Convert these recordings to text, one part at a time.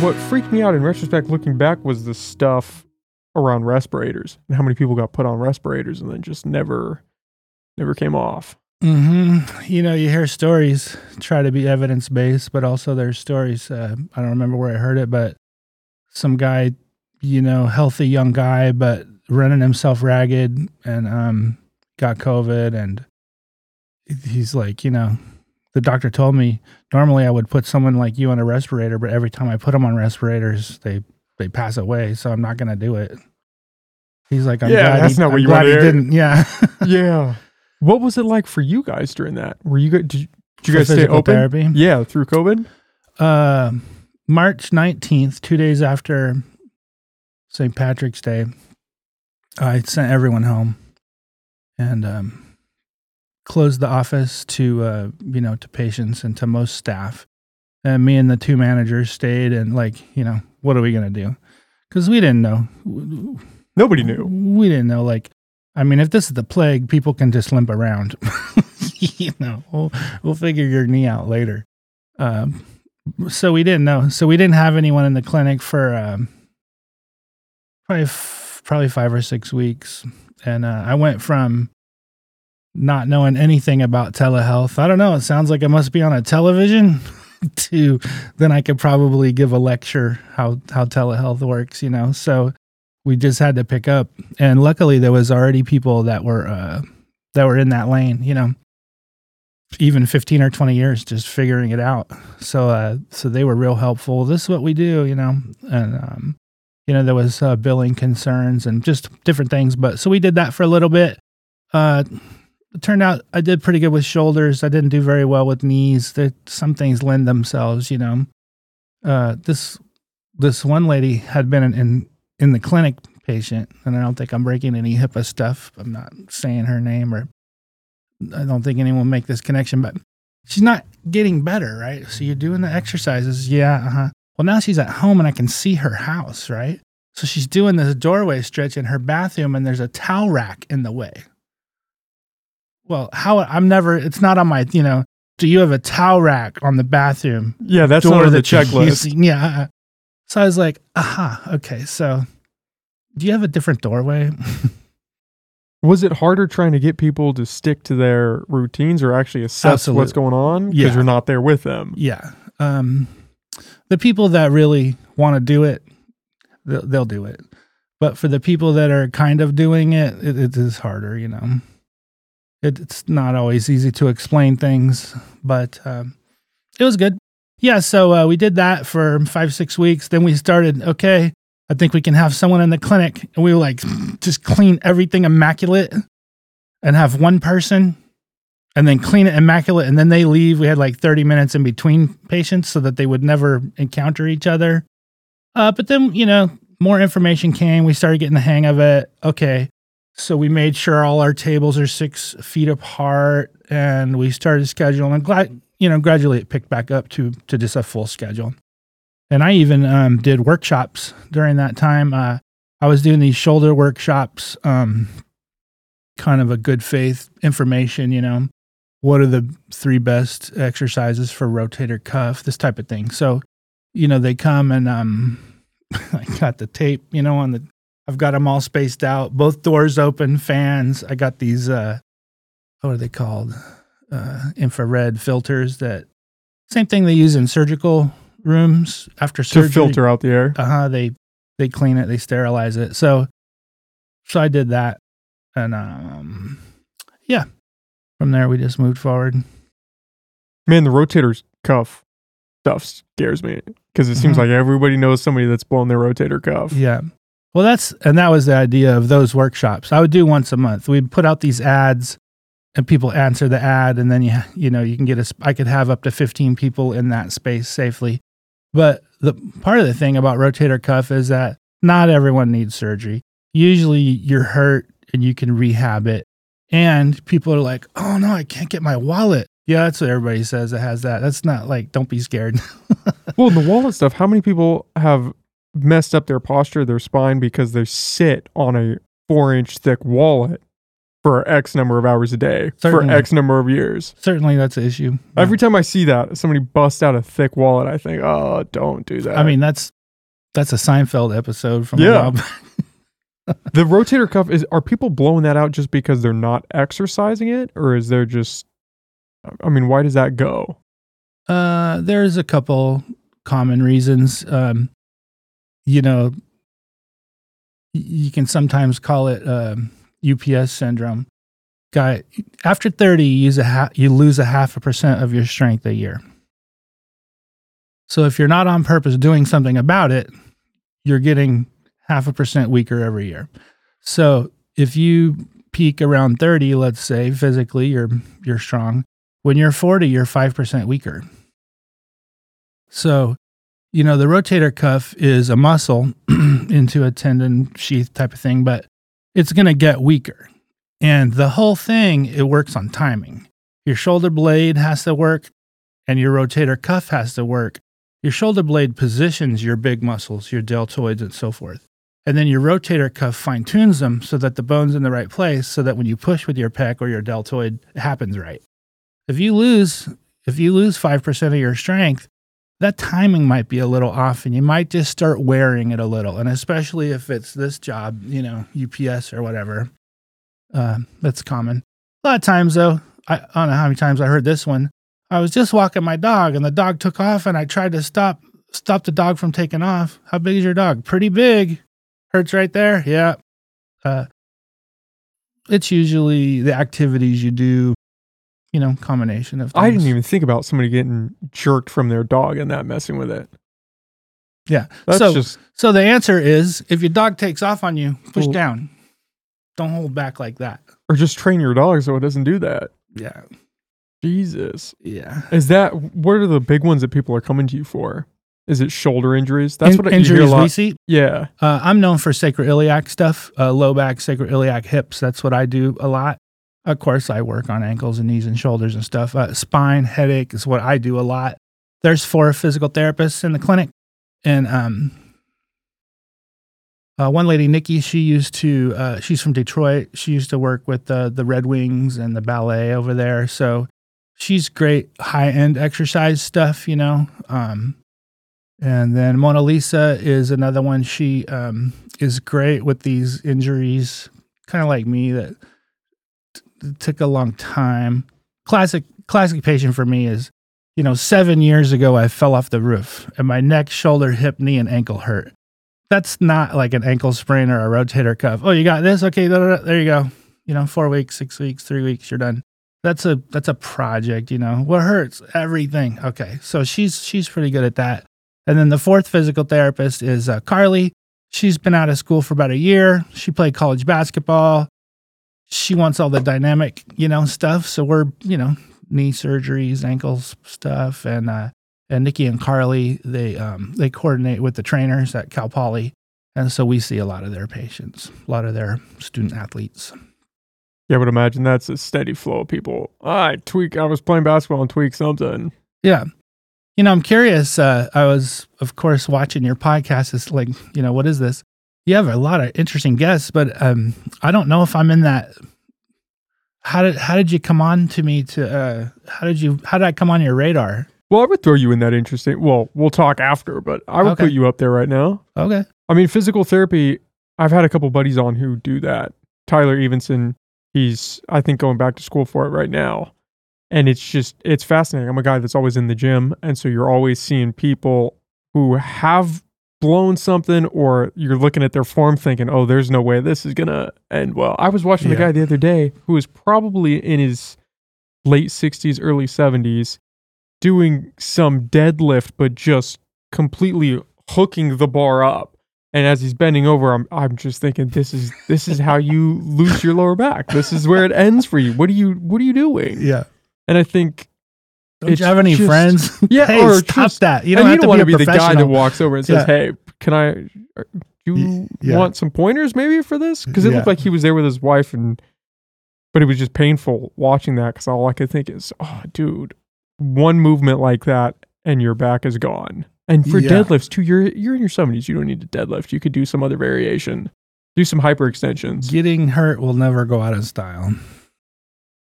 what freaked me out in retrospect, looking back, was the stuff around respirators and how many people got put on respirators and then just never, never came off. hmm You know, you hear stories try to be evidence based, but also there's stories. Uh, I don't remember where I heard it, but some guy, you know, healthy young guy, but running himself ragged and um, got COVID. And he's like, you know, the doctor told me normally I would put someone like you on a respirator, but every time I put them on respirators, they they pass away. So I'm not gonna do it. He's like, I'm Yeah, glad that's he, not what I'm you glad he didn't. Yeah. yeah. What was it like for you guys during that? Were you guys, did you, did you guys stay open? therapy? Yeah, through COVID? Uh, March 19th, two days after St. Patrick's Day, I sent everyone home and um, closed the office to, uh, you know, to patients and to most staff. And me and the two managers stayed and, like, you know, what are we going to do? Because we didn't know. Nobody knew. We didn't know. Like, I mean, if this is the plague, people can just limp around. you know, we'll, we'll figure your knee out later. Um, so we didn't know. So we didn't have anyone in the clinic for um, probably f- probably five or six weeks, and uh, I went from not knowing anything about telehealth. I don't know. It sounds like it must be on a television. to then I could probably give a lecture how how telehealth works. You know, so we just had to pick up, and luckily there was already people that were uh, that were in that lane. You know, even 15 or 20 years just figuring it out. So, uh, so they were real helpful. This is what we do, you know, and, um, you know, there was uh, billing concerns and just different things. But so we did that for a little bit. Uh, turned out I did pretty good with shoulders. I didn't do very well with knees. There, some things lend themselves, you know. Uh, this this one lady had been in, in in the clinic patient, and I don't think I'm breaking any HIPAA stuff. I'm not saying her name or I don't think anyone will make this connection, but she's not getting better, right? So you're doing the exercises. Yeah. Uh-huh. Well, now she's at home and I can see her house, right? So she's doing this doorway stretch in her bathroom and there's a towel rack in the way. Well, how I'm never, it's not on my, you know, do you have a towel rack on the bathroom Yeah, that's not on the checklist. Yeah. uh-uh. So I was like, aha, okay. So do you have a different doorway? Was it harder trying to get people to stick to their routines or actually assess Absolute- what's going on because Yeah. you're not there with them? Yeah. Um, the people that really want to do it, they'll, they'll do it. But for the people that are kind of doing it, it, it is harder, you know. It, it's not always easy to explain things, but um, it was good. Yeah. So uh, we did that for five, six weeks. Then we started, okay, I think we can have someone in the clinic. And we were like, just clean everything immaculate and have one person and then clean it immaculate and then they leave we had like 30 minutes in between patients so that they would never encounter each other uh, but then you know more information came we started getting the hang of it okay so we made sure all our tables are six feet apart and we started scheduling. And glad you know gradually it picked back up to to just a full schedule. And i even um, did workshops during that time. Uh, i was doing these shoulder workshops um, kind of a good faith information you know what are the three best exercises for rotator cuff this type of thing. So you know they come and um i got the tape you know on the i've got them all spaced out both doors open fans i got these uh what are they called uh infrared filters that same thing they use in surgical rooms after surgery. To filter out the air. uh-huh they they clean it they sterilize it so so i did that and um yeah from there we just moved forward Man, the rotator cuff stuff scares me because it seems Mhm. like everybody knows somebody that's blown their rotator cuff. yeah well that's and that was the idea of those workshops. I would do once a month. We'd put out these ads and people answer the ad and then you you know you can get a i could have up to 15 people in that space safely. But the part of the thing about rotator cuff is that not everyone needs surgery. Usually you're hurt and you can rehab it. And people are like oh no i can't get my wallet. Yeah that's what everybody says that has that. That's not like don't be scared. Well, the wallet stuff, how many people have messed up their posture, their spine because they sit on a four inch thick wallet for X number of hours a day Certainly. for X number of years. Certainly, that's an issue. Every time I see that, somebody busts out a thick wallet, I think, oh, don't do that. I mean, that's that's a Seinfeld episode from Yeah. the rotator cuff is are people blowing that out just because they're not exercising it or is there just I mean, why does that go? Uh, there's a couple common reasons. Um, you know, you can sometimes call it um, UPS syndrome. Guy, after 30, you, use a ha- you lose a half a percent of your strength a year. So if you're not on purpose doing something about it, you're getting half a percent weaker every year. So if you peak around 30, let's say physically you're you're strong, when you're 40, you're 5% weaker. So, you know, the rotator cuff is a muscle into a tendon sheath type of thing, but it's going to get weaker. And the whole thing, it works on timing. Your shoulder blade has to work and your rotator cuff has to work. Your shoulder blade positions your big muscles, your deltoids, and so forth. And then your rotator cuff fine tunes them so that the bone's in the right place so that when you push with your pec or your deltoid, it happens right. If you lose, if you lose 5% of your strength, that timing might be a little off and you might just start wearing it a little. And especially if it's this job, you know, UPS or whatever, uh, that's common. A lot of times, though, I, I don't know how many times I heard this one. I was just walking my dog and the dog took off and I tried to stop stop the dog from taking off. How big is your dog? Pretty big. Hurts right there. Yeah. Uh, it's usually the activities you do, you know, combination of. Things. I didn't even think about somebody getting jerked from their dog and that messing with it. Yeah. That's so, just so the answer is if your dog takes off on you, push Well- down. Don't hold back like that. or just train your dog so it doesn't do that. Yeah. Jesus. Yeah. Is that what are the big ones that people are coming to you for? Is it shoulder injuries? That's In- what I you hear a injuries lot. we see. Yeah. Uh, I'm known for sacroiliac stuff, uh, low back, sacroiliac hips. That's what I do a lot. Of course, I work on ankles and knees and shoulders and stuff. Uh, spine, headache is what I do a lot. There's four physical therapists in the clinic, and um, uh, one lady, Nikki, she used to. Uh, she's from Detroit. She used to work with the the Red Wings and the ballet over there. So she's great high end exercise stuff, you know. Um, and then Mona Lisa is another one. She um, is great with these injuries, kind of like me that t- took a long time. Classic classic patient for me is, you know, seven years ago I fell off the roof and my neck, shoulder, hip, knee, and ankle hurt. That's not like an ankle sprain or a rotator cuff. Oh, you got this? Okay, there you go. You know, four weeks, six weeks, three weeks, you're done. That's a that's a project. You know, what hurts? Everything. Okay, so she's she's pretty good at that. And then the fourth physical therapist is uh, Carly. She's been out of school for about a year. She played college basketball. She wants all the dynamic, you know, stuff. So we're, you know, knee surgeries, ankles stuff, and uh, and Nikki and Carly they um, they coordinate with the trainers at Cal Poly, and so we see a lot of their patients, a lot of their student athletes. Yeah, I would imagine that's a steady flow of people. I tweak I was playing basketball and tweak something. Yeah. You know, I'm curious. Uh, I was, of course, watching your podcast. It's like, you know, what is this? You have a lot of interesting guests, but um, I don't know if I'm in that. How did how did you come on to me to? Uh, how did you how did I come on your radar? Well, I would throw you in that interesting. Well, we'll talk after, but I would Okay. put you up there right now. Okay. I mean, physical therapy. I've had a couple buddies on who do that. Tyler Evenson, he's I think going back to school for it right now, and it's just it's fascinating. I'm a guy that's always in the gym, and so you're always seeing people who have blown something, or you're looking at their form thinking, "Oh, there's no way this is gonna end well." I was watching a Yeah. guy the other day who was probably in his late 60s, early 70s, doing some deadlift, but just completely hooking the bar up. And as he's bending over, I'm I'm just thinking, this is this is how you lose your lower back. This is where it ends for you. What are you what are you doing? Yeah. And I think Don't It's you have any just- friends? Yeah, hey, or stop just- that. You don't you to don't want be to be the guy that walks over and says, Yeah. "Hey, can I? uh, Do you yeah. want some pointers maybe for this?" Because it Yeah. looked like he was there with his wife, and but it was just painful watching that because all I could think is, "Oh, dude, one movement like that and your back is gone." And for deadlifts too, you're you're in your seventies. You don't need to deadlift. You could do some other variation. Do some hyperextensions. Getting hurt will never go out of style.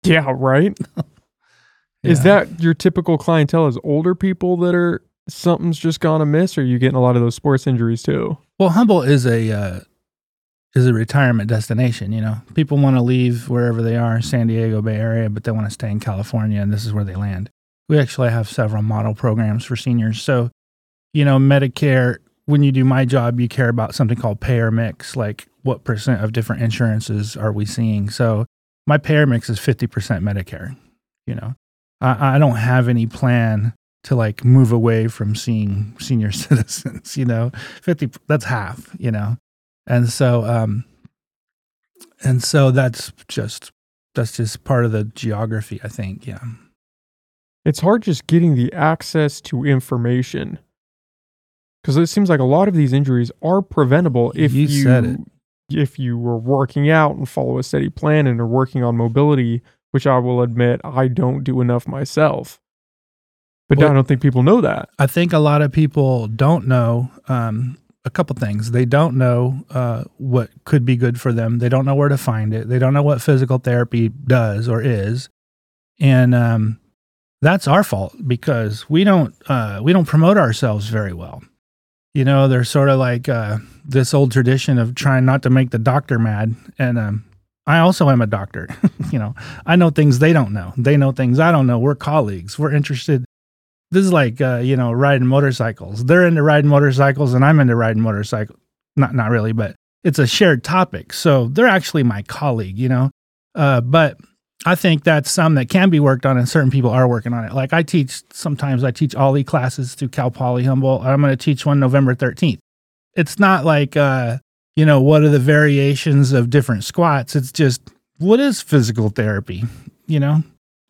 Yeah, right. Is that your typical clientele? Is older people that are something's just gone amiss, or are you getting a lot of those sports injuries too? Well, Humboldt is a uh, is a retirement destination. You know, people want to leave wherever they are, San Diego Bay Area, but they want to stay in California, and this is where they land. We actually have several model programs for seniors. So, you know, Medicare. When you do my job, you care about something called payer mix, like what percent of different insurances are we seeing. So, my payer mix is fifty percent Medicare. You know, I, I don't have any plan to like move away from seeing senior citizens. You know, 50 that's half you know and so um and so that's just that's just part of the geography i think yeah It's hard just getting the access to information because it seems like a lot of these injuries are preventable if You you, said it. if you were working out and follow a steady plan and are working on mobility, which I will admit I don't do enough myself. But Well- I don't think people know that. i think a lot of people don't know um a couple things. They don't know uh, what could be good for them. They don't know where to find it. They don't know what physical therapy does or is. And um, that's our fault because we don't uh, we don't promote ourselves very well. You know there's sort of like uh, this old tradition of trying not to make the doctor mad. And um, i also am a doctor you know. I know things they don't know. They know things i don't know. We're colleagues. We're interested. This is like uh, you know riding motorcycles. They're into riding motorcycles and i'm into riding motorcycles. Not not really but it's a shared topic. So they're actually my colleague you know. Uh, but i think that's some that can be worked on and certain people are working on it. Like i teach sometimes i teach all OLLI classes through cal poly humboldt. I'm going to teach one november 13th it's not like uh, you know what are the variations of different squats it's just what is physical therapy you know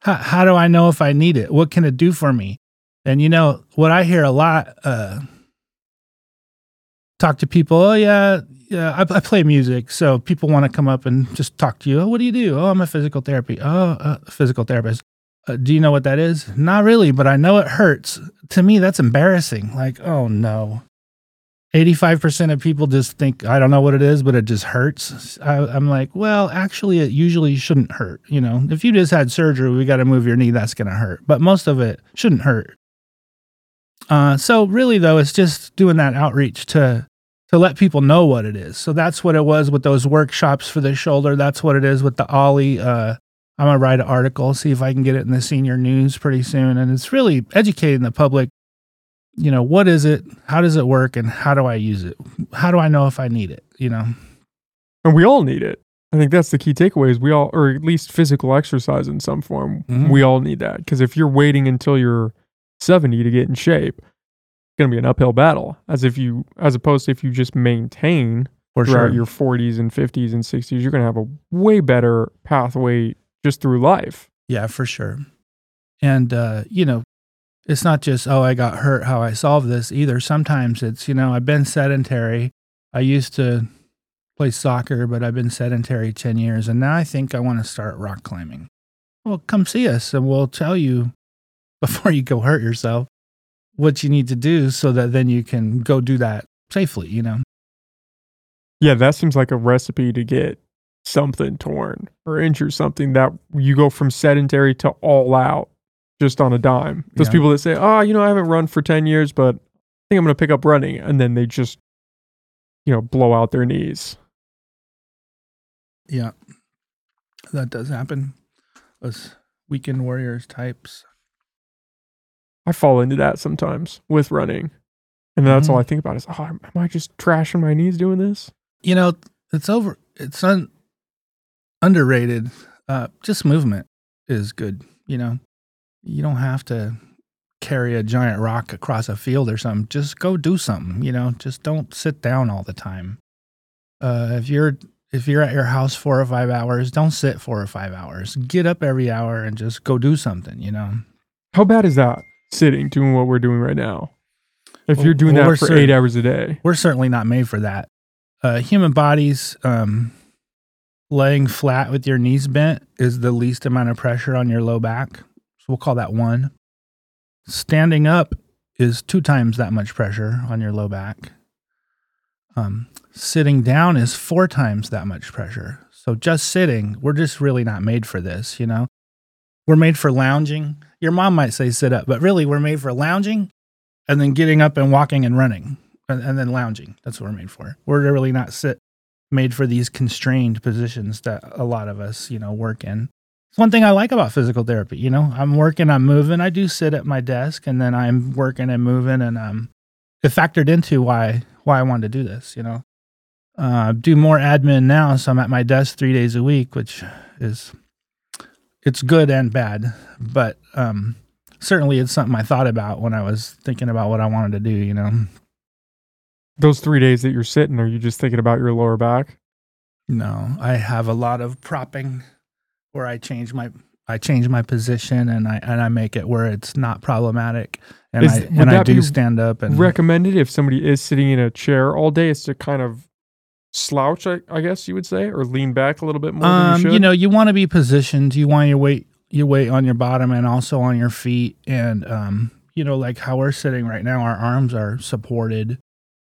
how, how do i know if i need it what can it do for me and you know what I hear a lot, uh, talk to people. Oh yeah, yeah. I, I play music, so people want to come up and just talk to you. Oh, what do you do? Oh, I'm a physical therapy. Oh, uh, physical therapist. Uh, do you know what that is? Not really, but I know it hurts. To me, that's embarrassing. Like, oh no. 85% of people just think, I don't know what it is, but it just hurts. I, I'm like, well, actually, it usually shouldn't hurt. You know, if you just had surgery, we got to move your knee, that's going to hurt. But most of it shouldn't hurt. Uh, so really though, it's just doing that outreach to to let people know what it is. So that's what it was with those workshops for the shoulder. That's what it is with the OLLI. Uh, I'm gonna write an article, see if I can get it in the senior news pretty soon. And it's really educating the public. You know, what is it? How does it work? And how do I use it? How do I know if I need it? You know? And we all need it. I think that's the key takeaway is we all, or at least physical exercise in some form, Mhm. we all need that. Because if you're waiting until you're 70 to get in shape, it's going to be an uphill battle. As if you, as opposed to if you just maintain For throughout sure. your 40s and 50s and 60s, you're going to have a way better pathway just through life. Yeah, for sure. And uh, you know, it's not just oh I got hurt how I solve this either. Sometimes it's you know I've been sedentary. I used to play soccer, but I've been sedentary 10 years and now I think I want to start rock climbing. Well, come see us and we'll tell you before you go hurt yourself what you need to do so that then you can go do that safely, you know. Yeah, that seems like a recipe to get something torn or injure something that you go from sedentary to all out just on a dime. Those Yeah. people that say, "Oh, you know, I haven't run for 10 years, but I think I'm going to pick up running." And then they just you know, blow out their knees. Yeah. That does happen. Us weekend warriors types. I fall into that sometimes with running. And that's all Mhm. I think about is, "Oh, am I just trashing my knees doing this?" you know it's over it's un, underrated uh just movement is good you know you don't have to carry a giant rock across a field or something just go do something you know just don't sit down all the time uh if you're if you're at your house four or five hours don't sit four or five hours get up every hour and just go do something you know How bad is that sitting doing what we're doing right now? If Well- you're doing well, that for certain- 8 hours a day. we're certainly not made for that. Uh, human bodies, um, laying flat with your knees bent is the least amount of pressure on your low back. So we'll call that one. Standing up is two times that much pressure on your low back. Um, sitting down is four times that much pressure. So just sitting, we're just really not made for this, you know? We're made for lounging. Your mom might say sit up, but really we're made for lounging and then getting up and walking and running and, and then lounging. That's what we're made for. We're really not sit made for these constrained positions that a lot of us, you know, work in. It's one thing I like about physical therapy. You know, I'm working, I'm moving. I do sit at my desk and then I'm working and moving and um it factored into why why I wanted to do this, you know. Uh, do more admin now, so I'm at my desk three days a week, which is it's good and bad, but um, certainly it's something I thought about when I was thinking about what I wanted to do. You know, Those three days that you're sitting, are you just thinking about your lower back? no, I have a lot of propping where I change my I change my position and I and I make it where it's not problematic, and Is- I and I do stand up and Recommended if somebody is sitting in a chair all day, is to kind of slouch, I, I guess you would say, or lean back a little bit more than um, you should. you know, you want to be positioned. You want your weight, your weight on your bottom and also on your feet. And um, you know, like how we're sitting right now, our arms are supported.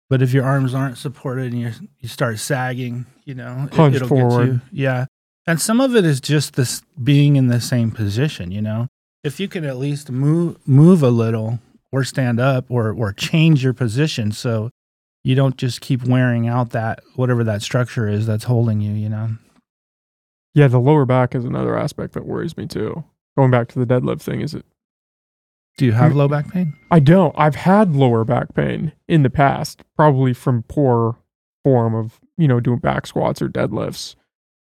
But if your arms aren't supported and you you start sagging, you know, it, it'll forward. get you. Yeah, and some of it is just this being in the same position. You know, if you can at least move move a little or stand up or or change your position so you don't just keep wearing out that whatever that structure is that's holding you. You know. yeah, the lower back is another aspect that worries me too. Going back to the deadlift thing, is it? Do you have Mm. low back pain? I don't. I've had lower back pain in the past, probably from poor form of you know doing back squats or deadlifts.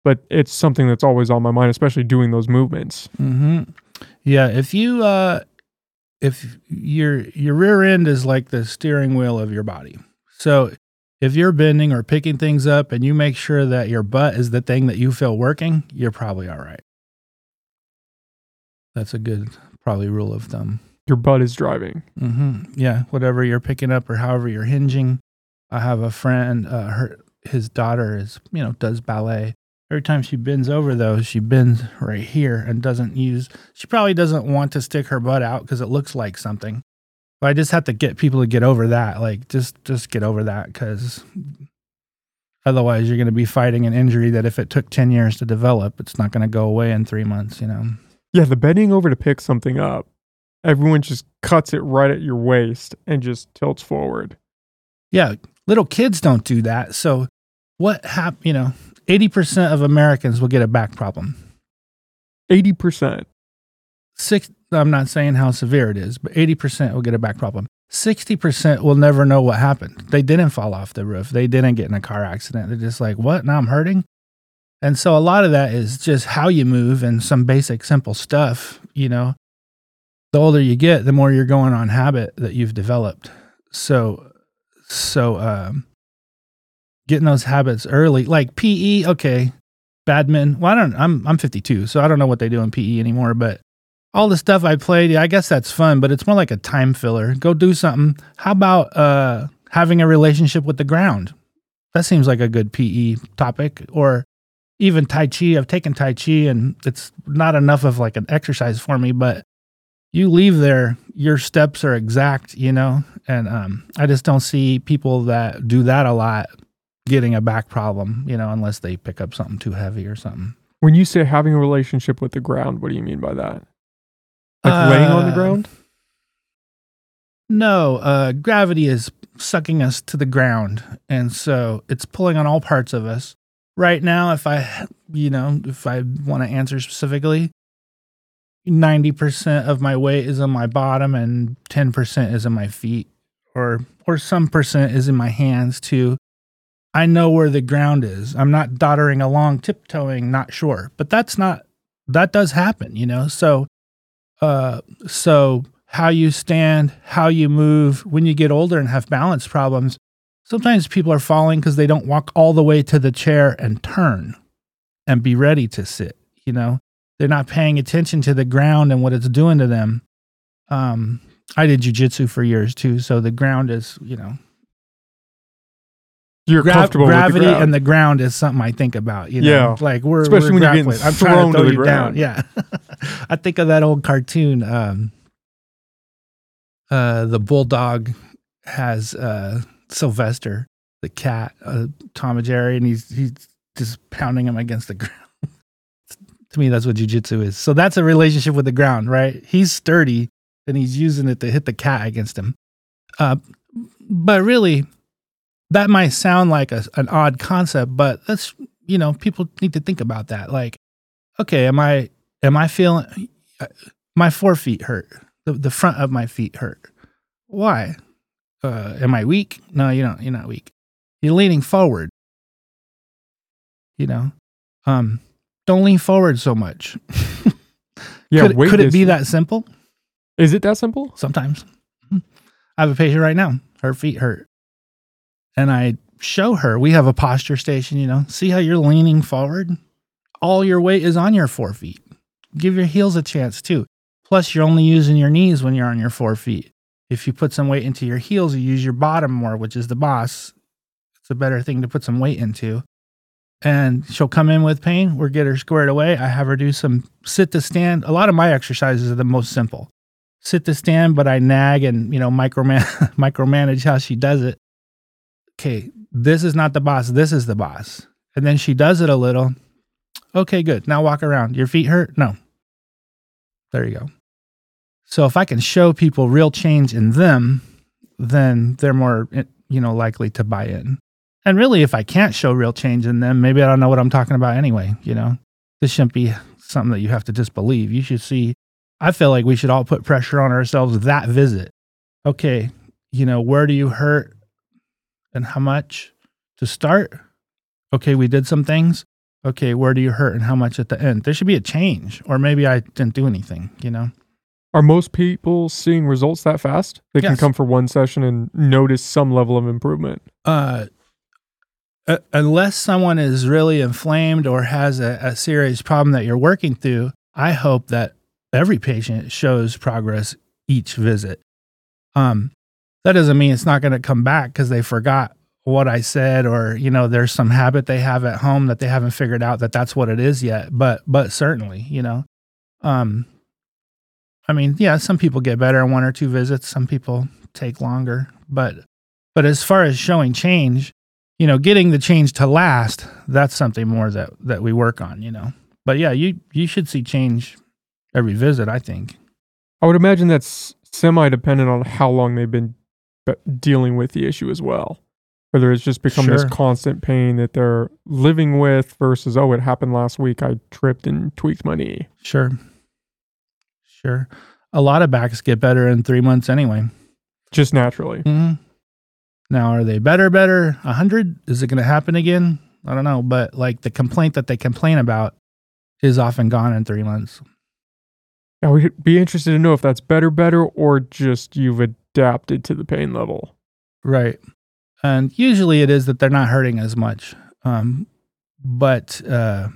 But it's something that's always on my mind, especially doing those movements. hmm Yeah, if you uh if your your rear end is like the steering wheel of your body. So if you're bending or picking things up and you make sure that your butt is the thing that you feel working, you're probably all right. That's a good probably rule of thumb. Your butt is driving. hmm Yeah, whatever you're picking up or however you're hinging. I have a friend, uh, her his daughter is you know does ballet. Every time she bends over though, she bends right here and doesn't use. She probably doesn't want to stick her butt out because it looks like something. But I just have to get people to get over that. Like just just get over that because otherwise you're going to be fighting an injury that if it took ten years to develop, it's not going to go away in three months. You know. Yeah, the bending over to pick something up, everyone just cuts it right at your waist and just tilts forward. Yeah, little kids don't do that. So what hap- you know, 80% of Americans will get a back problem. 80%. Six I'm not saying how severe it is, but 80% will get a back problem. 60% will never know what happened. They didn't fall off the roof. They didn't get in a car accident. They're just like, "What? Now I'm hurting?" And so a lot of that is just how you move and some basic simple stuff, you know. The older you get, the more you're going on habit that you've developed. So so um getting those habits early, like PE, okay, badminton. Well, I don't. I'm I'm 52, so I don't know what they do in PE anymore. But all the stuff I played, I guess that's fun, but it's more like a time filler. Go do something. How about uh having a relationship with the ground? That seems like a good PE topic. Or even Tai Chi. I've taken Tai Chi, and it's not enough of like an exercise for me, but you leave there, your steps are exact, you know. And um, I just don't see people that do that a lot getting a back problem, you know, unless they pick up something too heavy or something. When you say having a relationship with the ground, what do you mean by that? Like laying on the Uh, ground? No, uh, gravity is sucking us to the ground, and so it's pulling on all parts of us. Right now, if I, you know, if I want to answer specifically, ninety percent of my weight is on my bottom, and ten percent is in my feet, or or some percent is in my hands too. I know where the ground is. I'm not doddering along, tiptoeing, not sure, but that's not that does happen, you know. So, uh, so how you stand, how you move when you get older and have balance problems. Sometimes people are falling because they don't walk all the way to the chair and turn and be ready to sit. You know, they're not paying attention to the ground and what it's doing to them. Um, I did jujitsu for years too, so the ground is, you know, You're gra- comfortable gravity with the and the ground is something I think about. You know, Yeah. like we're Especially we're when you're getting. I'm thrown to to the you down. ground. Yeah, I think of that old cartoon. Um, uh, the bulldog has uh, Sylvester, the cat, uh, Tom and Jerry, and he's he's just pounding him against the ground. to me, that's what jujitsu is. So that's a relationship with the ground, right? He's sturdy and he's using it to hit the cat against him. Uh, but really, that might sound like a, an odd concept, but that's you know people need to think about that. Like, okay, am I am I feeling uh, my forefeet hurt? The the front of my feet hurt. Why? Uh, am I weak? No, you don't. You're not weak. You're leaning forward. You know, um, don't lean forward so much. Yeah, could, could it be that simple? Is it that simple? Sometimes. I have a patient right now. Her feet hurt. And I show her, we have a posture station, you know. See how you're leaning forward? All your weight is on your forefeet. Give your heels a chance too. Plus, you're only using your knees when you're on your forefeet. If you put some weight into your heels, you use your bottom more, which is the boss. It's a better thing to put some weight into. And she'll come in with pain. We'll get her squared away. I have her do some sit to stand. A lot of my exercises are the most simple sit to stand, but I nag and you know microman micromanage how she does it. Okay, this is not the boss. This is the boss. And then she does it a little. Okay, good. Now walk around. Your feet hurt? No. There you go. So if I can show people real change in them, then they're more eh, you know likely to buy in. And really, if I can't show real change in them, maybe I don't know what I'm talking about anyway. You know, this shouldn't be something that you have to disbelieve. You should see I feel like we should all put pressure on ourselves that visit. Okay, you know, where do you hurt and how much to start? Okay, we did some things. Okay, where do you hurt and how much at the end? There should be a change, or maybe I didn't do anything, you know? Are most people seeing results that fast? They can come for one session and notice some level of improvement. Uh, uh, unless someone is really inflamed or has a, a serious problem that you're working through, I hope that every patient shows progress each visit. Um, that doesn't mean it's not going to come back because they forgot what I said, or you know, there's some habit they have at home that they haven't figured out that that's what it is yet. But but certainly, you know, um, I mean, yeah, some people get better in one or two visits. Some people take longer, but but as far as showing change, you know, getting the change to last, that's something more that that we work on, you know. But yeah, you you should see change every visit, I think. I would imagine that's semi dependent on how long they've been be- dealing with the issue as well. Whether it's just become this constant pain that they're living with versus, oh, it happened last week. I tripped and tweaked my knee. Sure. Sure. A lot of backs get better in 3 months anyway. Just naturally. hmm Now, are they better better 100? Is it going to happen again? I don't know, but like the complaint that they complain about is often gone in 3 months. I would be interested to know if that's better, better, or just you've adapted to the pain level. Right. And usually it is that they're not hurting as much. Um, but uh,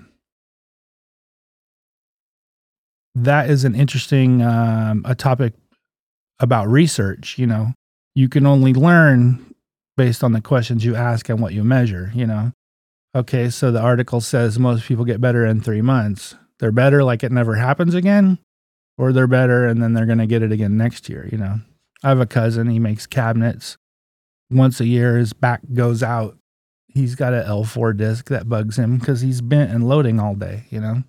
that is an interesting um, a topic about research. You know, you can only learn based on the questions you ask and what you measure. You know, okay, so the article says most people get better in three months. They're better like it never happens again, or they're better and then they're going to get it again next year. You know, I have a cousin. He makes cabinets once a year his back goes out he's got a l4 disc that bugs him because he's bent and loading all day you know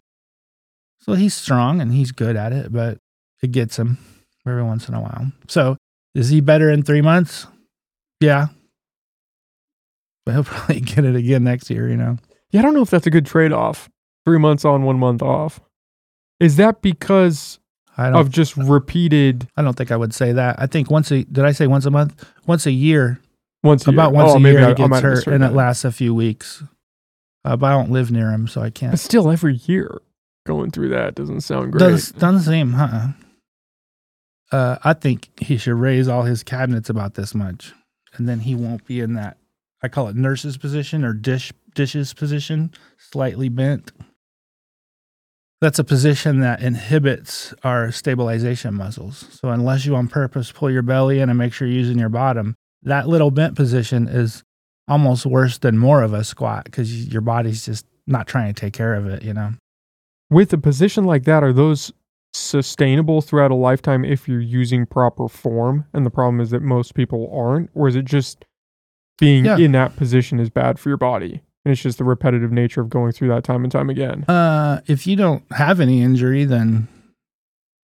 so he's strong and he's good at it but it gets him every once in a while so is he better in three months yeah but he'll probably get it again next year you know Yeah, I don't know if that's a good trade off. Three months on, one month off. Is that because i don't of just repeated i don't think i would say that i think once a did i say once a month once a year once a about year? once Oh, a maybe year I- he gets hurt and it lasts a few weeks uh, but i don't live near him so i can't But still, every year going through that doesn't sound great. Doesn't, doesn't seem, huh? Uh, I think he should raise all his cabinets about this much, and then he won't be in that. I call it nurse's position or dish dishes position, slightly bent. That's a position that inhibits our stabilization muscles. So unless you on purpose pull your belly in and make sure you're using your bottom, that little bent position is almost worse than more of a squat because your body's just not trying to take care of it. You know. With a position like that, are those sustainable throughout a lifetime if you're using proper form? And the problem is that most people aren't, or is it just being Yeah. in that position is bad for your body. And it's just the repetitive nature of going through that time and time again. Uh, if you don't have any injury, then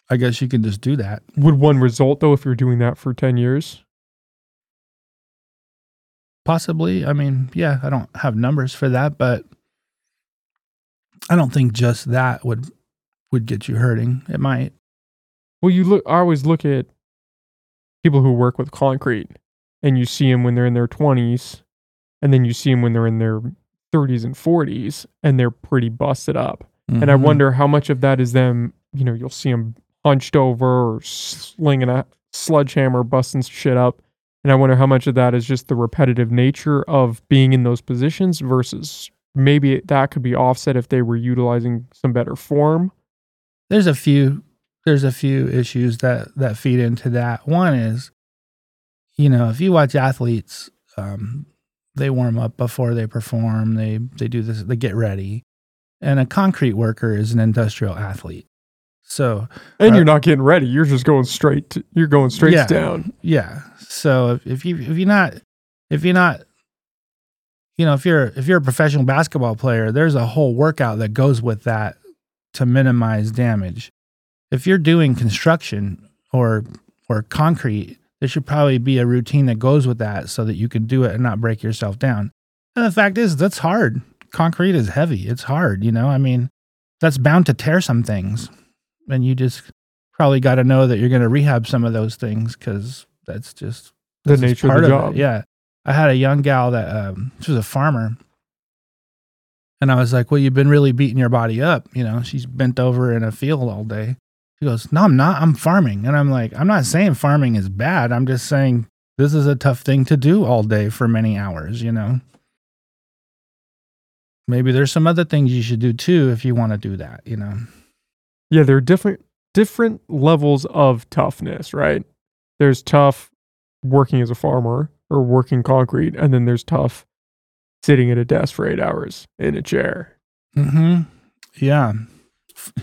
I guess you can just do that. Would one result though if you're doing that for 10 years? Possibly. I mean, yeah, I don't have numbers for that, but I don't think just that would would get you hurting. It might. Well, you look. I always look at people who work with concrete, and you see them when they're in their twenties, and then you see them when they're in their thirties and forties, and they're pretty busted up. And I Mhm. wonder how much of that is them. You know, you'll see them hunched over or slinging a sledgehammer, busting shit up. And I wonder how much of that is just the repetitive nature of being in those positions versus maybe that could be offset if they were utilizing some better form. there's a few there's a few issues that that feed into that. One is, you know, if you watch athletes, um, they warm up before they perform. They they do this. They get ready, and a concrete worker is an industrial athlete. So And Uh, you're not getting ready. You're just going straight. To, you're going straight Yeah. down. Yeah. So if, if you if you're not if you're not you know if you're if you're a professional basketball player, there's a whole workout that goes with that to minimize damage. If you're doing construction or or concrete, there should probably be a routine that goes with that so that you can do it and not break yourself down. And the fact is that's hard. Concrete is heavy. It's hard, you know? I mean, that's bound to tear some things. And you just probably got to know that you're going to rehab some of those things because that's just The that's just nature of the it. job. Yeah, I had a young gal that um, she was a farmer, and I was like, "Well, you've been really beating your body up. You know, she's bent over in a field all day." She goes, "No, I'm not. I'm farming." And I'm like, "I'm not saying farming is bad. I'm just saying this is a tough thing to do all day for many hours. You know." Maybe there's some other things you should do too if you want to do that, you know. Yeah, there are different different levels of toughness, right? There's tough working as a farmer or working concrete, and then there's tough sitting at a desk for eight hours in a chair. Mm-hmm. Yeah.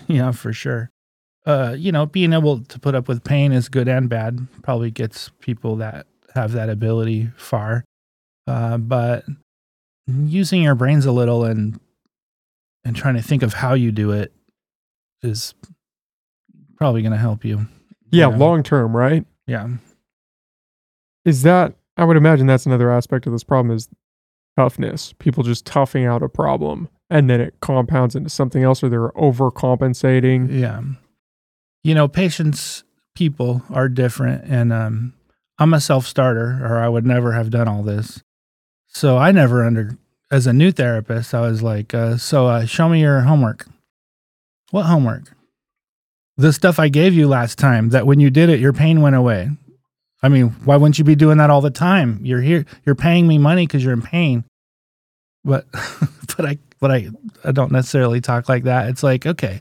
Yeah, for sure. Uh, you know, being able to put up with pain is good and bad. Probably gets people that have that ability far. Uh, but using your brains a little and and trying to think of how you do it is probably going to help you. Yeah, Yeah. long term, right? Yeah. Is that I would imagine that's another aspect of this problem is toughness. People just toughing out a problem and then it compounds into something else or they're overcompensating. Yeah. You know, patients, people are different. And um, I'm a self starter, or I would never have done all this. So I never under, as a new therapist, I was like, uh, so uh, show me your homework. What homework? The stuff I gave you last time that when you did it, your pain went away. I mean, why wouldn't you be doing that all the time? You're here, you're paying me money because you're in pain. But, but I, but I, I don't necessarily talk like that. It's like, okay,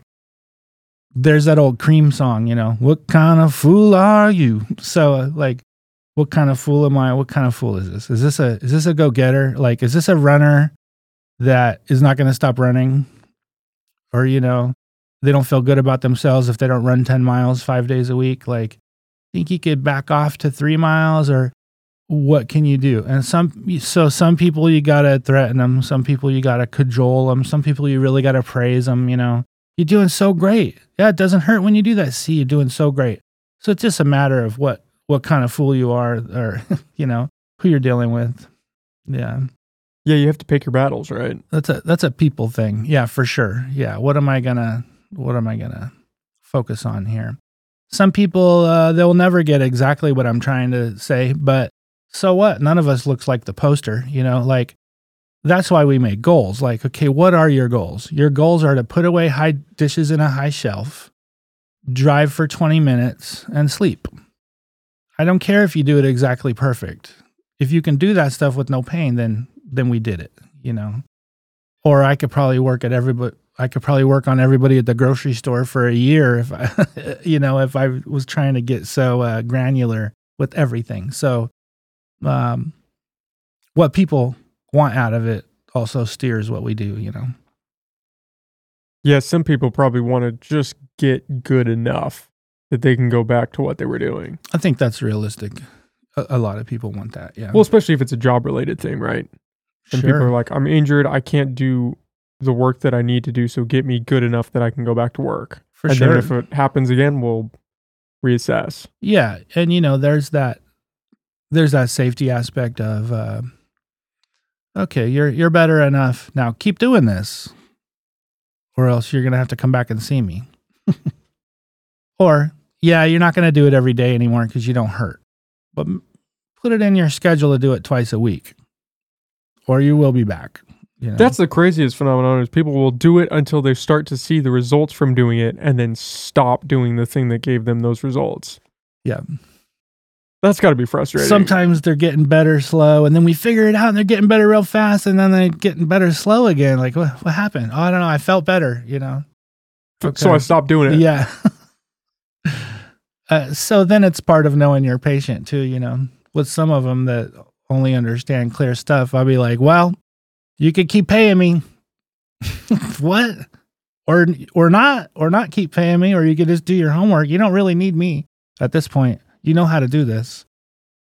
there's that old cream song, you know, what kind of fool are you? So uh, like, what kind of fool am I? What kind of fool is this? Is this a, is this a go-getter? Like, is this a runner that is not going to stop running? Or, you know, they don't feel good about themselves if they don't run 10 miles five days a week. Like, think you could back off to three miles or what can you do? And some, so some people you got to threaten them. Some people you got to cajole them. Some people you really got to praise them, you know you're doing so great. Yeah, it doesn't hurt when you do that. See, you're doing so great. So it's just a matter of what what kind of fool you are, or you know who you're dealing with. Yeah, Yeah, you have to pick your battles, right? that's a that's a people thing. Yeah, for sure. Yeah, what am I gonna what am I gonna focus on here? Some people uh, they'll never get exactly what I'm trying to say, but so what? None of us looks like the poster. You know, like that's why we make goals. Like, okay, what are your goals? Your goals are to put away high dishes in a high shelf, drive for 20 minutes, and sleep. I don't care if you do it exactly perfect. If you can do that stuff with no pain, then then we did it, you know. Or I could probably work at everybody I could probably work on everybody at the grocery store for a year if I you know, if I was trying to get so uh, granular with everything. So um what people want out of it also steers what we do, you know. Yeah, some people probably want to just get good enough that they can go back to what they were doing. I think that's realistic. A, a lot of people want that. Yeah. Well, especially if it's a job related thing, right? And people are like, I'm injured. I can't do the work that I need to do. So get me good enough that I can go back to work. for sure. and sure. then if it happens again, we'll reassess. Yeah, and you know, there's that there's that safety aspect of uh, okay, you're you're better enough now. Keep doing this, or else you're gonna have to come back and see me. or yeah, you're not gonna do it every day anymore because you don't hurt, but put it in your schedule to do it twice a week, or you will be back. You know? That's the craziest phenomenon is people will do it until they start to see the results from doing it and then stop doing the thing that gave them those results. Yeah. That's got to be frustrating. Sometimes they're getting better slow, and then we figure it out, and they're getting better real fast, and then they're getting better slow again. Like, what, what happened? Oh, I don't know. I felt better, you know? So I stopped doing it. Yeah. uh, so then it's part of knowing your patient, too, you know? With some of them that only understand clear stuff, I'll be like, well, you could keep paying me. what? Or, or not, or not keep paying me, or you could just do your homework. You don't really need me at this point. You know how to do this.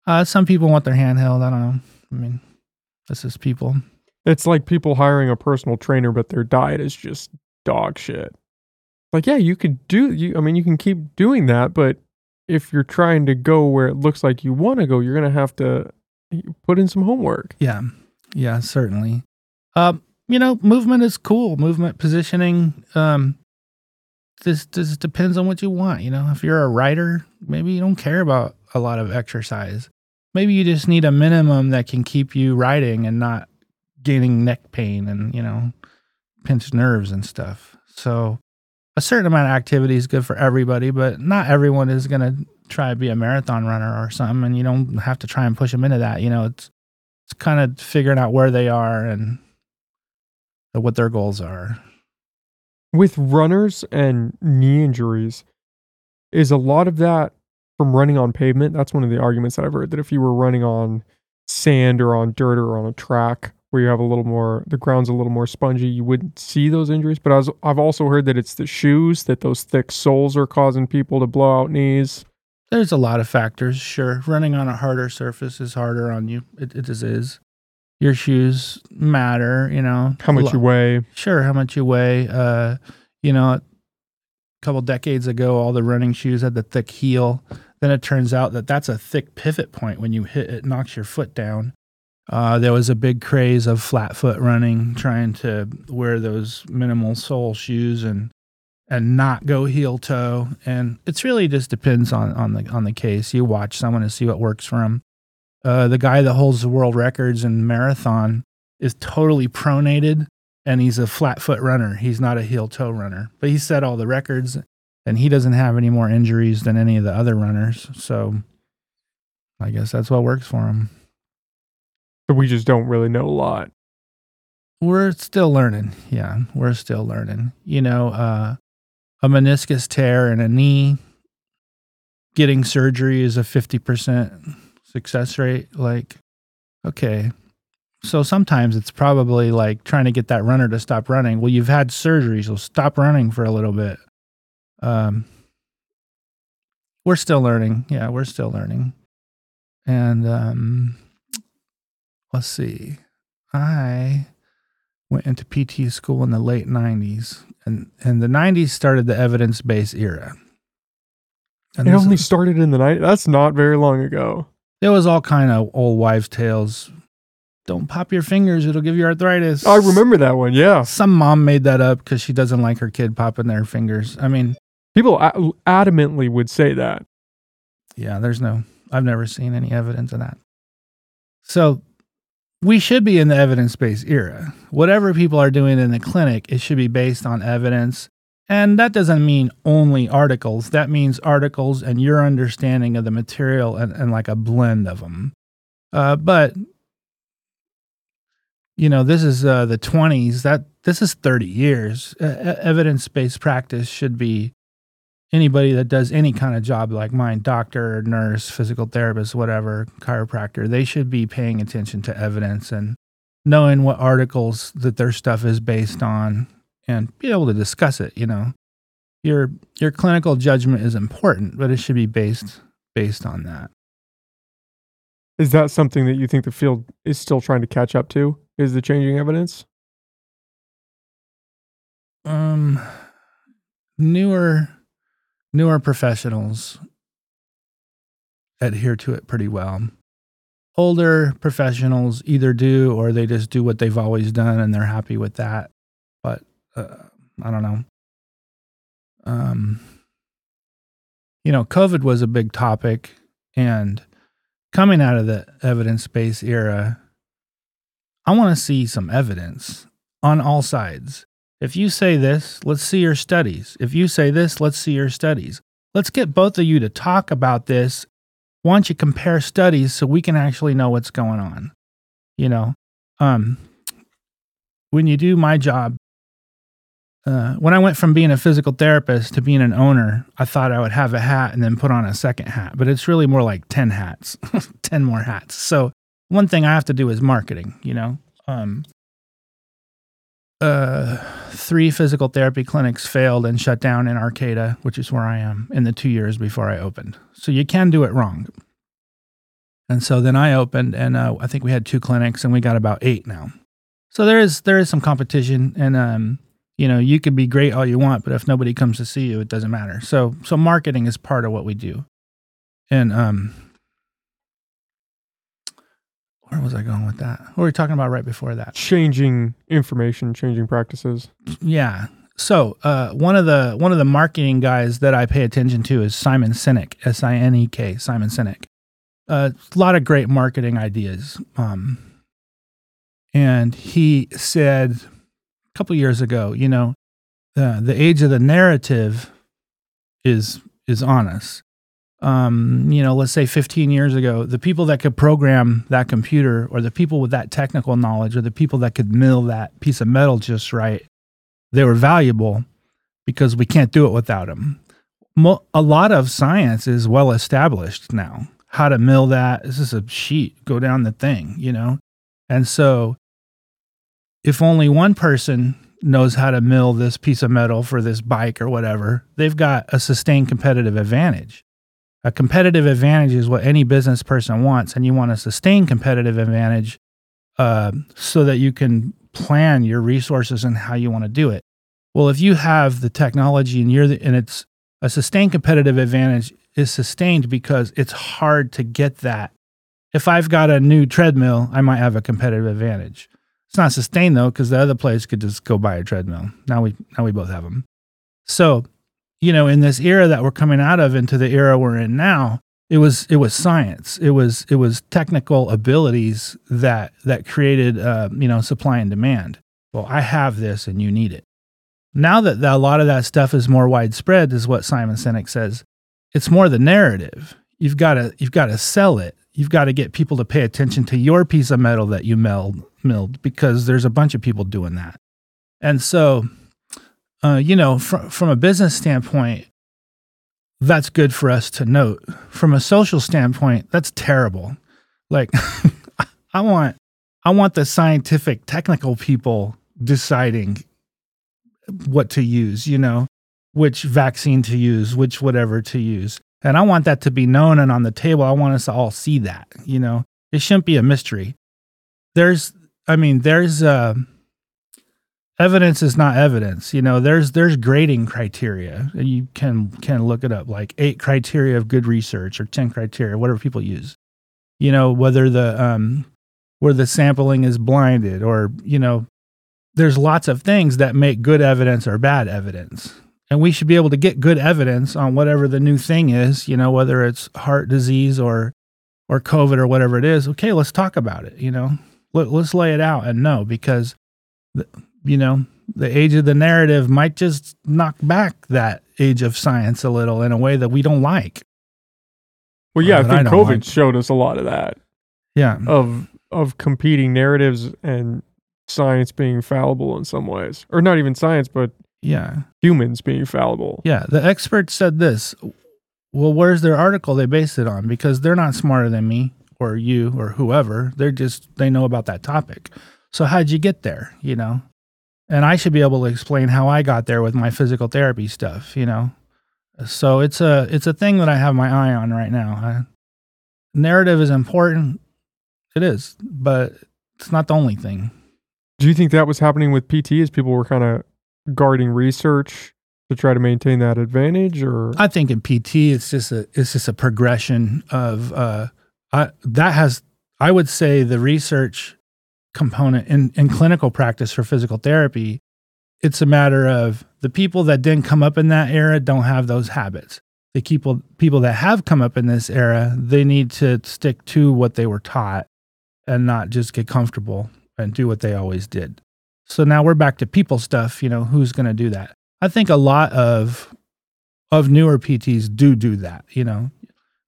Uh, some people want their handheld. I don't know. I mean, this is people. It's like people hiring a personal trainer, but their diet is just dog shit. Like, yeah, you could do you. I mean, you can keep doing that, but if you're trying to go where it looks like you want to go, you're gonna have to put in some homework. Yeah, yeah, certainly. Um, you know, movement is cool. Movement positioning. Um, this this depends on what you want. You know, if you're a writer, maybe you don't care about a lot of exercise. Maybe you just need a minimum that can keep you writing and not gaining neck pain and you know pinched nerves and stuff. So a certain amount of activity is good for everybody, but not everyone is to try to be a marathon runner or something. And you don't have to try and push them into that. You know, it's it's kind of figuring out where they are and what their goals are. With runners and knee injuries, is a lot of that from running on pavement? That's one of the arguments that I've heard that if you were running on sand or on dirt or on a track where you have a little more the ground's a little more spongy, you wouldn't see those injuries. But I was, I've also heard that it's the shoes that those thick soles are causing people to blow out knees. There's a lot of factors. Sure, running on a harder surface is harder on you. It, it just is. Your shoes matter. You know How much you weigh? Sure, how much you weigh. Uh, you know, a couple decades ago, all the running shoes had the thick heel. Then it turns out that that's a thick pivot point. When you hit it, knocks your foot down. Uh, there was a big craze of flat foot running, trying to wear those minimal sole shoes and and not go heel toe. And it's really just depends on on the on the case. You watch someone and see what works for them. Uh, the guy that holds the world records in marathon is totally pronated and he's a flat foot runner. He's not a heel toe runner, but he set all the records and he doesn't have any more injuries than any of the other runners. So I guess that's what works for him. But we just don't really know a lot. We're still learning. Yeah, we're still learning. You know, uh, a meniscus tear in a knee, getting surgery is a 50% success rate. Like, okay. So sometimes it's probably like trying to get that runner to stop running. Well, you've had surgery, so stop running for a little bit. Um, we're still learning. Yeah, we're still learning. And um, let's see. I went into PT school in the late 90s and and the 90s started the evidence-based era. And It only is- started in the night. That's not very long ago. There was all kind of old wives tales. Don't pop your fingers, it'll give you arthritis. I remember that one. Yeah. Some mom made that up cuz she doesn't like her kid popping their fingers. I mean, People adamantly would say that. Yeah, there's no, I've never seen any evidence of that. So we should be in the evidence based era. Whatever people are doing in the clinic, it should be based on evidence. And that doesn't mean only articles. That means articles and your understanding of the material and, and like a blend of them. Uh, but you know, this is uh, the 20s. That this is 30 years. Uh, evidence based practice should be anybody that does any kind of job like mine doctor nurse physical therapist whatever chiropractor they should be paying attention to evidence and knowing what articles that their stuff is based on and be able to discuss it you know your your clinical judgment is important but it should be based based on that Is that something that you think the field is still trying to catch up to? Is the changing evidence? Um, newer, newer professionals adhere to it pretty well. Older professionals either do or they just do what they've always done and they're happy with that. But uh, I don't know. Um, you know, COVID was a big topic, and coming out of the evidence based era, I want to see some evidence on all sides. If you say this, let's see your studies. If you say this, let's see your studies. Let's get both of you to talk about this. Why don't you compare studies so we can actually know what's going on? You know, um, when you do my job, uh, when I went from being a physical therapist to being an owner, I thought I would have a hat and then put on a second hat, but it's really more like 10 hats, 10 more hats. So, one thing I have to do is marketing, you know. Um, uh, three physical therapy clinics failed and shut down in Arcata, which is where I am, in the two years before I opened. So you can do it wrong. And so then I opened, and uh, I think we had two clinics, and we got about eight now. So there is there is some competition, and um, you know you can be great all you want, but if nobody comes to see you, it doesn't matter. So so marketing is part of what we do, and um, where was I going with that? What were we talking about right before that? Changing information, changing practices. Yeah. So uh, one of the one of the marketing guys that I pay attention to is Simon Sinek, S I N E K, Simon Sinek. Uh, a lot of great marketing ideas. Um, and he said couple years ago, you know, uh, the age of the narrative is is on us um, you know, let's say 15 years ago, the people that could program that computer or the people with that technical knowledge or the people that could mill that piece of metal just right, they were valuable because we can't do it without them. Mo- a lot of science is well established now. How to mill that. This is a sheet, go down the thing, you know? And so if only one person knows how to mill this piece of metal for this bike or whatever, they've got a sustained competitive advantage a competitive advantage is what any business person wants, and you want to sustain competitive advantage uh, so that you can plan your resources and how you want to do it. Well, if you have the technology and you're the, and it's a sustained competitive advantage is sustained because it's hard to get that. If I've got a new treadmill, I might have a competitive advantage. It's not sustained though because the other place could just go buy a treadmill. Now we now we both have them. So you know, in this era that we're coming out of into the era we're in now, it was it was science. It was it was technical abilities that that created uh, you know supply and demand. Well, I have this and you need it. Now that the, a lot of that stuff is more widespread, is what Simon Sinek says. It's more the narrative. You've got to you've got to sell it. You've got to get people to pay attention to your piece of metal that you milled, milled because there's a bunch of people doing that. And so uh, you know, from from a business standpoint, that's good for us to note. From a social standpoint, that's terrible. Like, I want I want the scientific, technical people deciding what to use. You know, which vaccine to use, which whatever to use, and I want that to be known and on the table. I want us to all see that. You know, it shouldn't be a mystery. There's, I mean, there's. Uh, evidence is not evidence you know there's there's grading criteria. You can can look it up like eight criteria of good research or 10 criteria whatever people use. You know whether the um where the sampling is blinded or you know there's lots of things that make good evidence or bad evidence. And we should be able to get good evidence on whatever the new thing is you know whether it's heart disease or or covid or whatever it is. Okay let's talk about it you know Let, let's lay it out and know because you know, the age of the narrative might just knock back that age of science a little in a way that we don't like. Well, yeah, I think I COVID like. showed us a lot of that. Yeah. Of of competing narratives and science being fallible in some ways. Or not even science, but yeah, humans being fallible. Yeah, the experts said this. Well, where's their article they based it on? Because they're not smarter than me or you or whoever. They're just they know about that topic. So how'd you get there, you know? and I should be able to explain how I got there with my physical therapy stuff, you know. So it's a it's a thing that I have my eye on right now. I, narrative is important. It is, but it's not the only thing. Do you think that was happening with PT as people were kind of guarding research to try to maintain that advantage or I think in PT it's just a it's just a progression of uh I, that has I would say the research component in, in clinical practice for physical therapy, it's a matter of the people that didn't come up in that era don't have those habits. The people people that have come up in this era, they need to stick to what they were taught and not just get comfortable and do what they always did. So now we're back to people stuff, you know, who's going to do that? I think a lot of of newer PTs do do that, you know.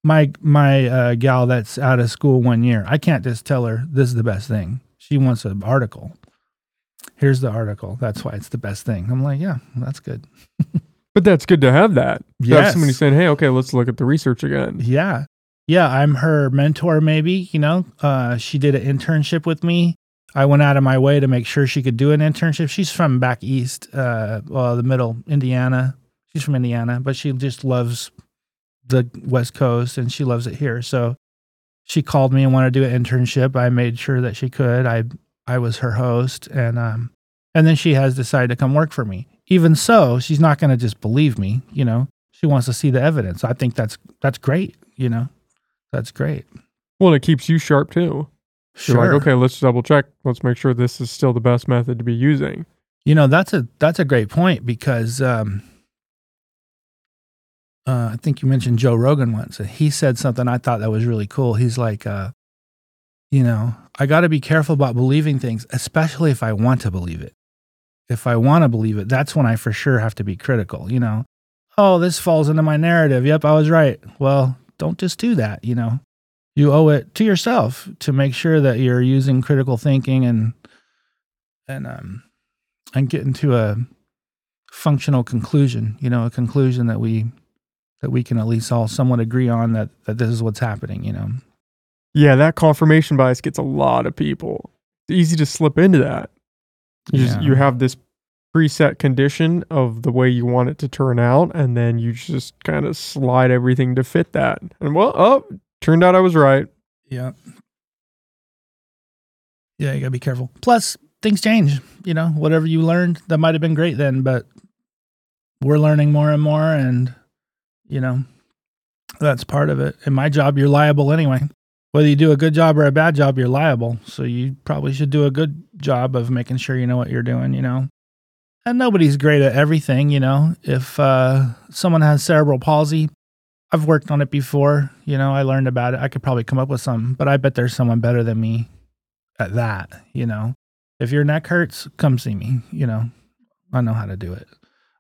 My my uh, gal that's out of school one year, I can't just tell her this is the best thing. She wants an article. Here's the article. That's why it's the best thing. I'm like, yeah, that's good. But that's good to have that. Have somebody saying, "Hey, okay, let's look at the research again." Yeah. Yeah, I'm her mentor maybe, you know. Uh she did an internship with me. I went out of my way to make sure she could do an internship. She's from back east, uh well, the middle, Indiana. She's from Indiana, but she just loves the West Coast and she loves it here. So she called me and wanted to do an internship. I made sure that she could. I I was her host and um and then she has decided to come work for me. Even so, she's not going to just believe me, you know. She wants to see the evidence. I think that's that's great, you know. That's great. Well, it keeps you sharp too. Sure. You're like, okay, let's double check. Let's make sure this is still the best method to be using. You know, that's a that's a great point because um uh, I think you mentioned Joe Rogan once. and He said something I thought that was really cool. He's like, uh, you know, I got to be careful about believing things, especially if I want to believe it. If I want to believe it, that's when I for sure have to be critical. You know, oh, this falls into my narrative. Yep, I was right. Well, don't just do that. You know, you owe it to yourself to make sure that you're using critical thinking and and um and getting to a functional conclusion. You know, a conclusion that we that we can at least all somewhat agree on that that this is what's happening. You know. Yeah, that confirmation bias gets a lot of people. It's easy to slip into that. You just you have this preset condition of the way you want it to turn out, and then you just kind of slide everything to fit that. And well, oh, turned out I was right. Yeah. Yeah, you gotta be careful. Plus, things change. You know, whatever you learned, that might have been great then, but we're learning more and more, and you know, that's part of it. In my job, you're liable anyway. Whether you do a good job or a bad job, you're liable. So you probably should do a good job of making sure you know what you're doing. You know, and nobody's great at everything. You know, if uh, someone has cerebral palsy, I've worked on it before. You know, I learned about it. I could probably come up with some, but I bet there's someone better than me at that. You know, if your neck hurts, come see me. You know, I know how to do it.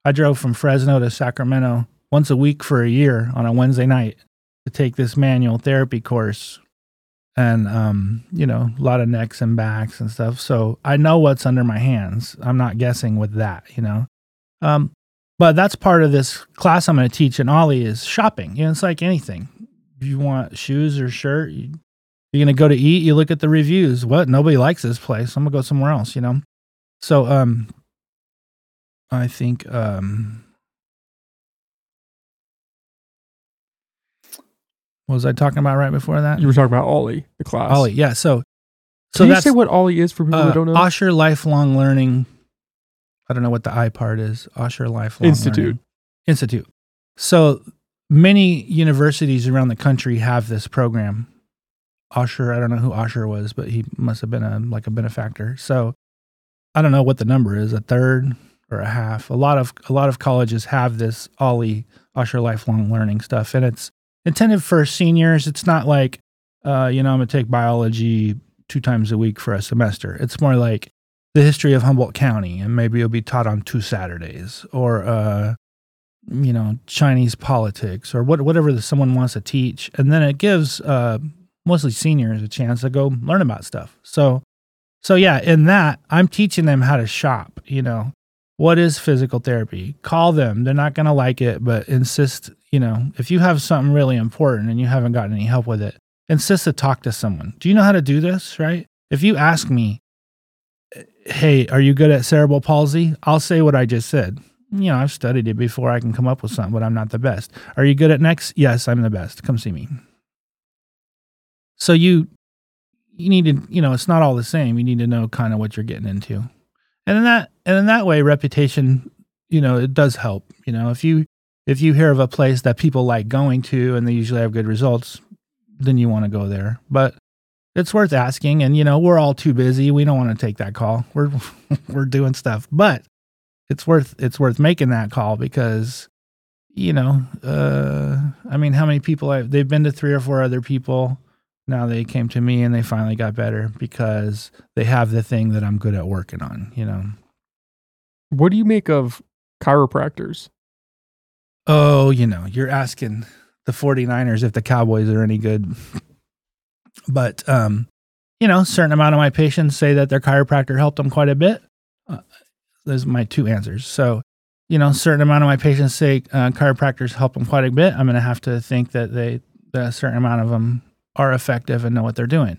I drove from Fresno to Sacramento once a week for a year on a Wednesday night to take this manual therapy course. And, um, you know, a lot of necks and backs and stuff. So I know what's under my hands. I'm not guessing with that, you know. Um, but that's part of this class I'm going to teach in OLLI is shopping. You know, it's like anything. If you want shoes or shirt, you, you're going to go to eat, you look at the reviews. What? Nobody likes this place. I'm going to go somewhere else, you know? So, um, I think, um, what was I talking about right before that? You were talking about OLLI, the class. OLLI. Yeah. So, so Can you that's say what OLLI is for people uh, that don't know? Osher Lifelong Learning. I don't know what the I part is. Osher Lifelong Institute. Learning. Institute. So many universities around the country have this program. Osher, I don't know who Osher was, but he must have been a like a benefactor. So I don't know what the number is, a third or a half. A lot of a lot of colleges have this OLLI Osher Lifelong Learning stuff, and it's intended for seniors. It's not like, uh, you know, I'm gonna take biology two times a week for a semester. It's more like the history of Humboldt County, and maybe it'll be taught on two Saturdays, or uh, you know, Chinese politics, or what whatever that someone wants to teach, and then it gives uh, mostly seniors a chance to go learn about stuff. So, so yeah, in that I'm teaching them how to shop. You know, what is physical therapy? Call them. They're not gonna like it, but insist. You know, if you have something really important and you haven't gotten any help with it, insist to talk to someone. Do you know how to do this? Right? If you ask me, hey, are you good at cerebral palsy? I'll say what I just said. You know, I've studied it before. I can come up with something, but I'm not the best. Are you good at necks? Yes, I'm the best. Come see me. So you you need to, you know, it's not all the same. You need to know kind of what you're getting into. And in that and in that way reputation, you know, it does help. You know, if you if you hear of a place that people like going to and they usually have good results, then you want to go there. But it's worth asking and you know, we're all too busy. We don't want to take that call. We're we're doing stuff. But it's worth it's worth making that call because you know, uh I mean, how many people I they've been to three or four other people now they came to me and they finally got better because they have the thing that I'm good at working on, you know. What do you make of chiropractors? Oh, you know, you're asking the 49ers if the Cowboys are any good. but um, you know, certain amount of my patients say that their chiropractor helped them quite a bit. Uh, those are my two answers. So, you know, certain amount of my patients say uh, chiropractors help them quite a bit. I'm going to have to think that they, that a certain amount of them are effective and know what they're doing.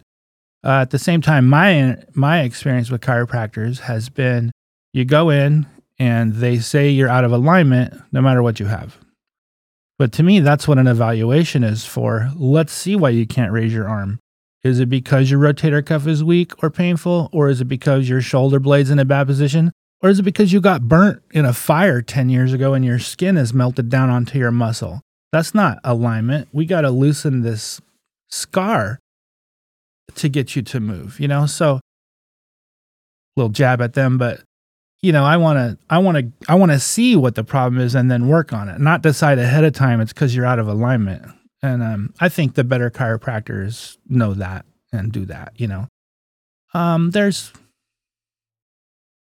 Uh, at the same time, my my experience with chiropractors has been you go in and they say you're out of alignment no matter what you have. But to me, that's what an evaluation is for. Let's see why you can't raise your arm. Is it because your rotator cuff is weak or painful? Or is it because your shoulder blade's in a bad position? Or is it because you got burnt in a fire 10 years ago and your skin has melted down onto your muscle? That's not alignment. We got to loosen this scar to get you to move, you know? So little jab at them, but you know, I want to I want to I want to see what the problem is and then work on it. Not decide ahead of time it's cuz you're out of alignment. And um, I think the better chiropractors know that and do that, you know. Um, there's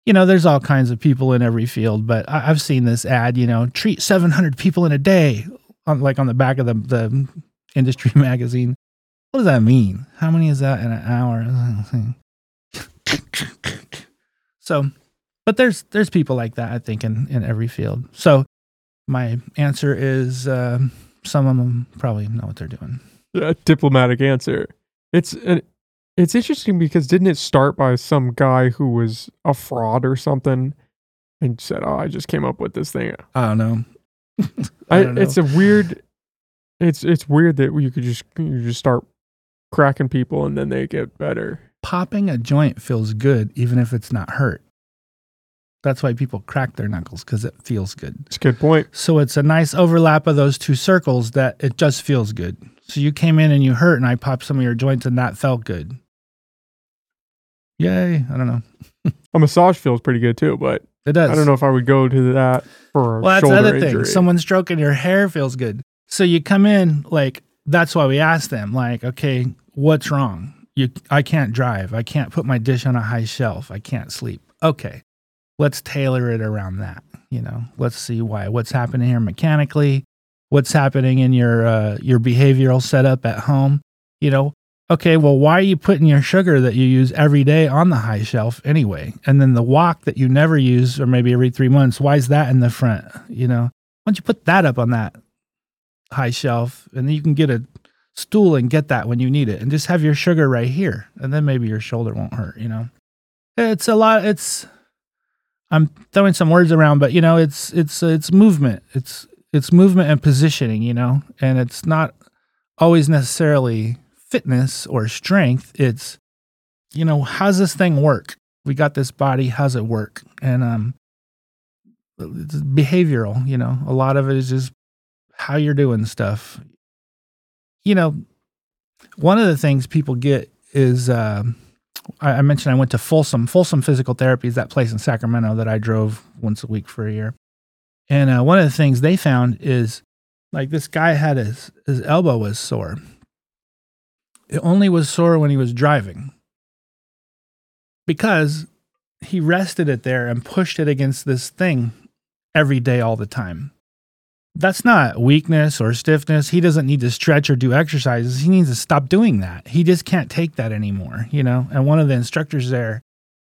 you know, there's all kinds of people in every field, but I, have seen this ad, you know, treat 700 people in a day, on, like on the back of the, the industry magazine. What does that mean? How many is that in an hour? so, but there's there's people like that I think in in every field. So, my answer is uh, some of them probably know what they're doing. A diplomatic answer. It's an, it's interesting because didn't it start by some guy who was a fraud or something and said, "Oh, I just came up with this thing." I don't know. I, I don't know. It's a weird. It's it's weird that you could just you just start cracking people and then they get better. Popping a joint feels good even if it's not hurt. That's why people crack their knuckles because it feels good. It's a good point. So it's a nice overlap of those two circles that it just feels good. So you came in and you hurt, and I popped some of your joints, and that felt good. Yay! I don't know. a massage feels pretty good too, but it does. I don't know if I would go to that for. well, that's the other injury. thing. Someone stroking your hair feels good. So you come in like that's why we ask them, like, okay, what's wrong? You, I can't drive. I can't put my dish on a high shelf. I can't sleep. Okay, let's tailor it around that. You know, let's see why. What's happening here mechanically? What's happening in your uh, your behavioral setup at home? You know, okay, well, why are you putting your sugar that you use every day on the high shelf anyway? And then the wok that you never use, or maybe every three months, why is that in the front? You know, why don't you put that up on that high shelf, and then you can get a stool and get that when you need it and just have your sugar right here and then maybe your shoulder won't hurt you know it's a lot it's i'm throwing some words around but you know it's it's it's movement. It's it's movement and positioning you know? And it's not always necessarily fitness or strength. It's you know how's this thing work? We got this body. How's it work? And um it's behavioral you know? A lot of it is just how you're doing stuff. You know, one of the things people get is uh, I, mentioned I went to Folsom. Folsom Physical Therapy is that place in Sacramento that I drove once a week for a year. And uh, one of the things they found is like this guy had his his elbow was sore. It only was sore when he was driving because he rested it there and pushed it against this thing every day all the time that's not weakness or stiffness. He doesn't need to stretch or do exercises. He needs to stop doing that. He just can't take that anymore, you know. And one of the instructors there,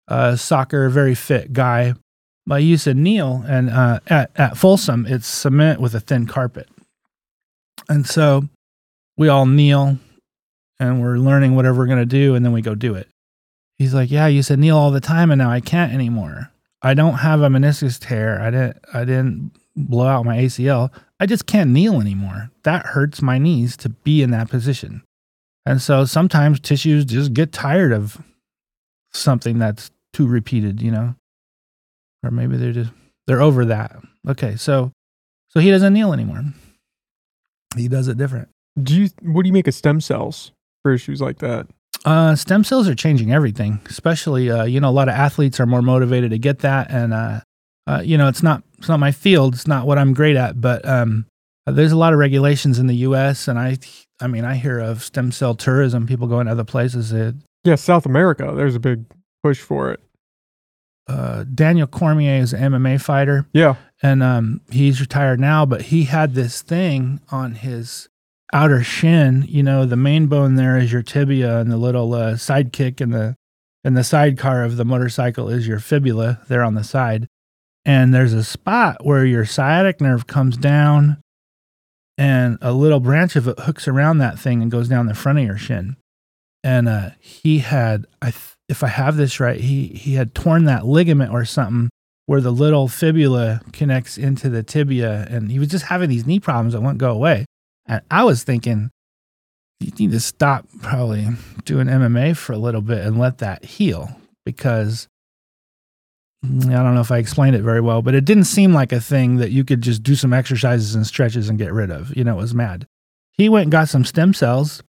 uh, soccer, very fit guy, I used to kneel, and uh, at at Folsom, it's cement with a thin carpet, and so we all kneel, and we're learning whatever we're gonna do, and then we go do it. He's like, "Yeah, you said kneel all the time, and now I can't anymore. I don't have a meniscus tear. I didn't. I didn't blow out my ACL. I just can't kneel anymore. That hurts my knees to be in that position. And so sometimes tissues just get tired of something that's too repeated, you know, or maybe they're just they're over that. Okay, so so he doesn't kneel anymore. He does it different. Do you what do you make of stem cells for issues like that? Uh, stem cells are changing everything, especially uh, you know a lot of athletes are more motivated to get that, and uh, uh, you know it's not it's not my field, it's not what I'm great at, but um, there's a lot of regulations in the U.S. and I I mean I hear of stem cell tourism, people going to other places. That, Yeah, South America. There's a big push for it. uh, Daniel Cormier is an MMA fighter, Yeah. and um, he's retired now, but he had this thing on his outer shin. You know, the main bone there is your tibia, and the little uh, sidekick and the and the sidecar of the motorcycle is your fibula there on the side. And there's a spot where your sciatic nerve comes down, and a little branch of it hooks around that thing and goes down the front of your shin. And uh, he had, I th- if I have this right, he he had torn that ligament or something where the little fibula connects into the tibia, and he was just having these knee problems that wouldn't go away. And I was thinking, you need to stop probably doing MMA for a little bit and let that heal because I don't know if I explained it very well, but it didn't seem like a thing that you could just do some exercises and stretches and get rid of. You know, it was mad. He went and got some stem cells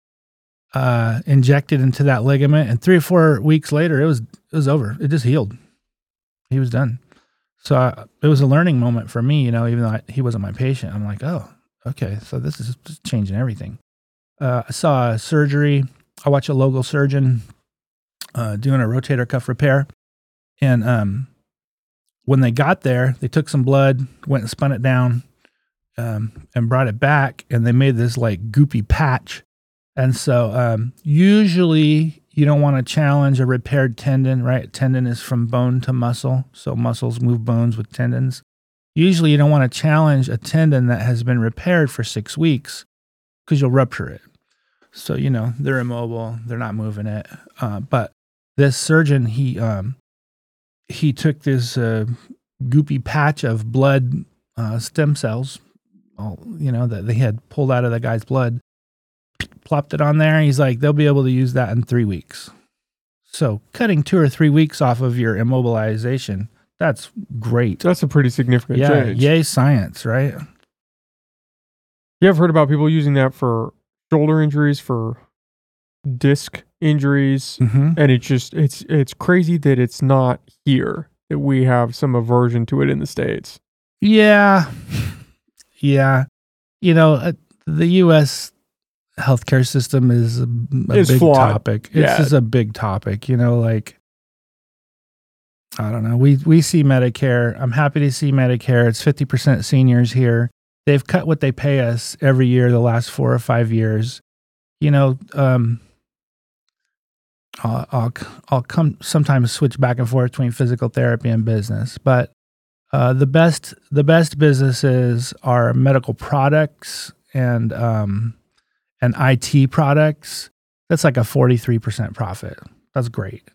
uh, injected into that ligament, and three or four weeks later, it was it was over. It just healed. He was done. So I, it was a learning moment for me, you know, even though I, he wasn't my patient. I'm like, oh, okay, so this is changing everything. Uh, I saw a surgery. I watched a local surgeon uh, doing a rotator cuff repair, and um, when they got there, they took some blood, went and spun it down, um, and brought it back, and they made this like goopy patch. And so, um, usually, you don't want to challenge a repaired tendon, right? Tendon is from bone to muscle, so muscles move bones with tendons. Usually, you don't want to challenge a tendon that has been repaired for six weeks because you'll rupture it. So you know they're immobile, they're not moving it. Uh, but this surgeon, he um, he took this uh, goopy patch of blood uh, stem cells, all you know that they had pulled out of the guy's blood, plopped it on there. He's like, they'll be able to use that in three weeks. So cutting two or three weeks off of your immobilization, that's great. That's a pretty significant Yeah, change. yay science, right? You have heard about people using that for shoulder injuries, for disc injuries, Mm-hmm. and it's just it's it's crazy that it's not here. That we have some aversion to it in the states. Yeah. Yeah. You know, uh, the U.S. healthcare system is a, a Is big flawed. topic. It's Yeah. just a big topic. You know, like, I don't know. We, we see Medicare. I'm happy to see Medicare. It's 50% seniors here. They've cut what they pay us every year the last four or five years. You know, um, I'll, I'll, I'll come sometimes switch back and forth between physical therapy and business, but uh, the best the best businesses are medical products and um, and IT products. That's like a forty three percent profit. That's great.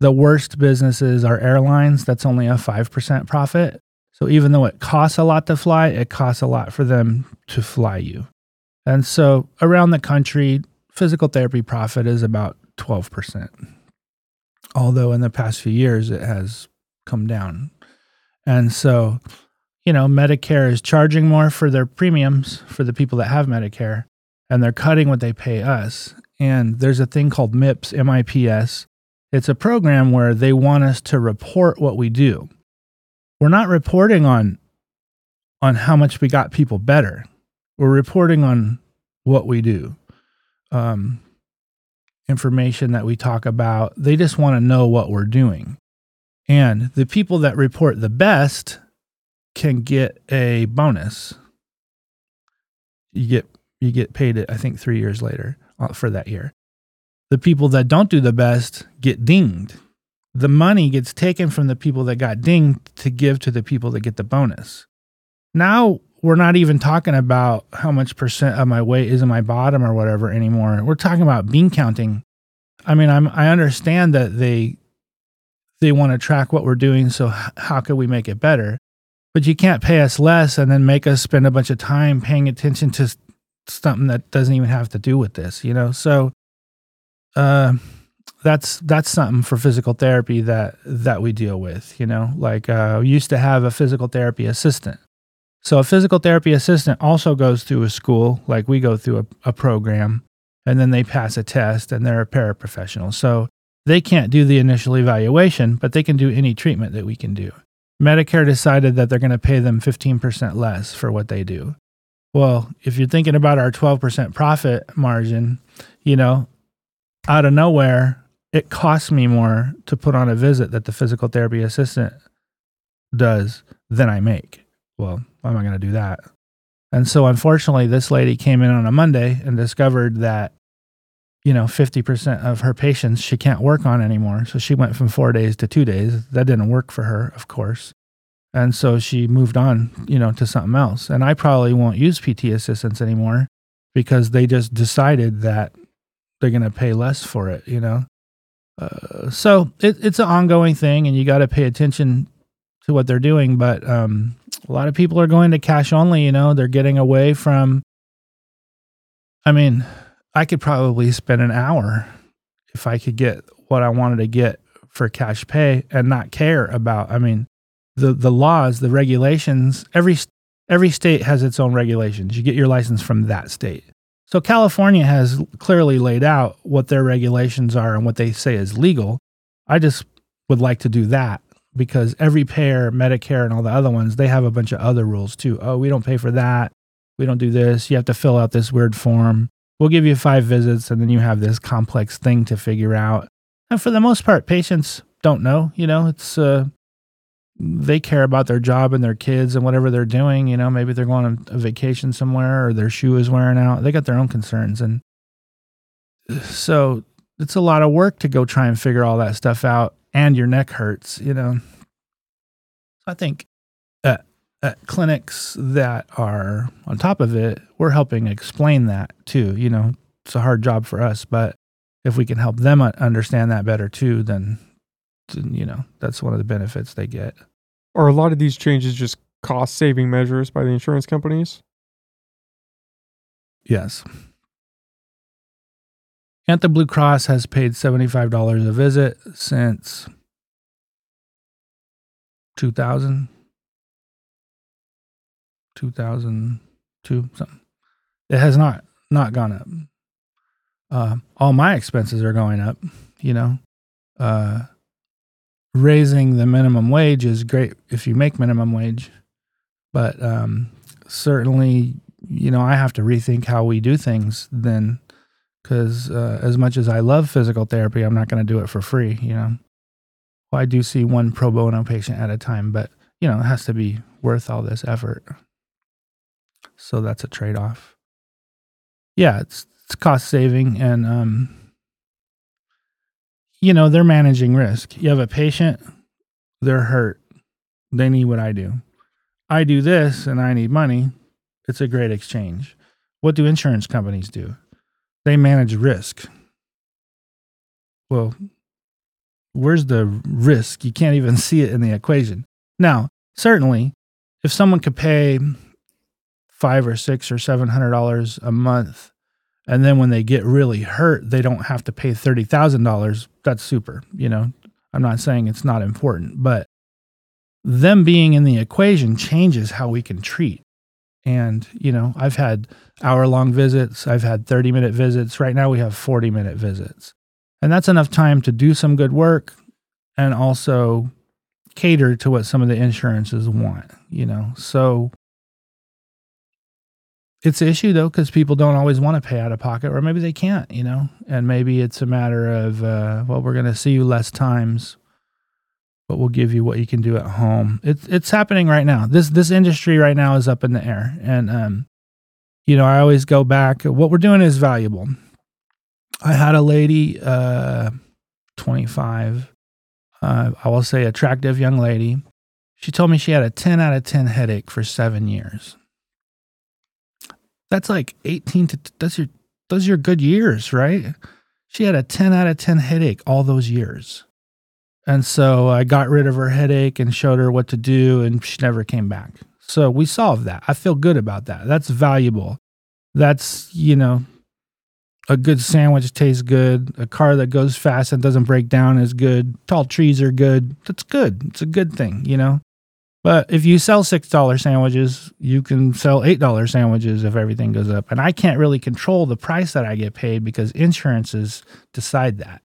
The worst businesses are airlines. That's only a five percent profit. So even though it costs a lot to fly, it costs a lot for them to fly you. And so around the country, physical therapy profit is about twelve percent. Although in the past few years it has come down. And so, you know, Medicare is charging more for their premiums for the people that have Medicare, and they're cutting what they pay us. And there's a thing called MIPS, MIPS. It's a program where they want us to report what we do. We're not reporting on on how much we got people better. We're reporting on what we do. Um, information that we talk about. They just want to know what we're doing. And the people that report the best can get a bonus. You get you get paid it I think 3 years later uh, for that year. The people that don't do the best get dinged. The money gets taken from the people that got dinged to give to the people that get the bonus. Now we're not even talking about how much percent of my weight is in my bottom or whatever anymore. We're talking about bean counting. I mean, I'm I understand that they they want to track what we're doing so how could we make it better but you can't pay us less and then make us spend a bunch of time paying attention to something that doesn't even have to do with this you know so uh, that's that's something for physical therapy that that we deal with. You know, like uh, we used to have a physical therapy assistant. So a physical therapy assistant also goes through a school, like we go through a, a program, and then they pass a test, and they're a paraprofessional. So they can't do the initial evaluation, but they can do any treatment that we can do. Medicare decided that they're going to pay them 15% less for what they do. Well, if you're thinking about our 12% profit margin, you know, out of nowhere, it costs me more to put on a visit that the physical therapy assistant does than I make. Well, why am I going to do that? And so, unfortunately, this lady came in on a Monday and discovered that, you know, 50% of her patients she can't work on anymore. So she went from four days to two days. That didn't work for her, of course. And so she moved on, you know, to something else. And I probably won't use PT assistants anymore because they just decided that they're going to pay less for it, you know? Uh, so it, it's an ongoing thing and you got to pay attention to what they're doing. But um, a lot of people are going to cash only, you know, they're getting away from. I mean, I could probably spend an hour if I could get what I wanted to get for cash pay and not care about. I mean, the the laws, the regulations, every every state has its own regulations. You get your license from that state. So California has clearly laid out what their regulations are and what they say is legal. I just would like to do that because every payer, Medicare and all the other ones, they have a bunch of other rules too. Oh, we don't pay for that. We don't do this. You have to fill out this weird form. We'll give you five visits and then you have this complex thing to figure out. And for the most part, patients don't know, you know, it's uh they care about their job and their kids and whatever they're doing. You know, maybe they're going on a vacation somewhere or their shoe is wearing out. They got their own concerns. And so it's a lot of work to go try and figure all that stuff out and your neck hurts, you know. I think at, at clinics that are on top of it, we're helping explain that too. You know, it's a hard job for us, but if we can help them understand that better too, then, then you know, that's one of the benefits they get. Are a lot of these changes just cost saving measures by the insurance companies? Yes. Anthem Blue Cross has paid $75 a visit since 2000, 2002, something. It has not not gone up. Uh, all my expenses are going up, you know. Uh, raising the minimum wage is great if you make minimum wage, but um, certainly, you know, I have to rethink how we do things then, because uh, as much as I love physical therapy, I'm not going to do it for free. You know, well, I do see one pro bono patient at a time, but you know, it has to be worth all this effort. So that's a trade off. Yeah, it's it's cost saving and um, you know, they're managing risk. You have a patient, they're hurt. They need what I do. I do this and I need money. It's a great exchange. What do insurance companies do? They manage risk. Well, where's the risk? You can't even see it in the equation. Now, certainly, if someone could pay five or six or seven hundred dollars a month and then when they get really hurt, they don't have to pay $30,000. That's super. You know, I'm not saying it's not important, but them being in the equation changes how we can treat. And, you know, I've had hour long visits, I've had 30 minute visits. Right now we have 40 minute visits. And that's enough time to do some good work and also cater to what some of the insurances want, you know. So it's an issue though because people don't always want to pay out of pocket or maybe they can't you know and maybe it's a matter of uh, well we're going to see you less times but we'll give you what you can do at home. It's it's happening right now. This this industry right now is up in the air. And um you know i always go back. What we're doing is valuable. I had a lady uh 25 uh, i will say attractive young lady. She told me she had a 10 out of 10 headache for seven years. That's like 18 to that's your those are your good years, right? She had a 10 out of 10 headache all those years. And so I got rid of her headache and showed her what to do and she never came back. So we solved that. I feel good about that. That's valuable. That's, you know, a good sandwich tastes good. A car that goes fast and doesn't break down is good. Tall trees are good. That's good. It's a good thing, you know? But if you sell $6 sandwiches, you can sell $8 sandwiches if everything goes up. And I can't really control the price that I get paid because insurances decide that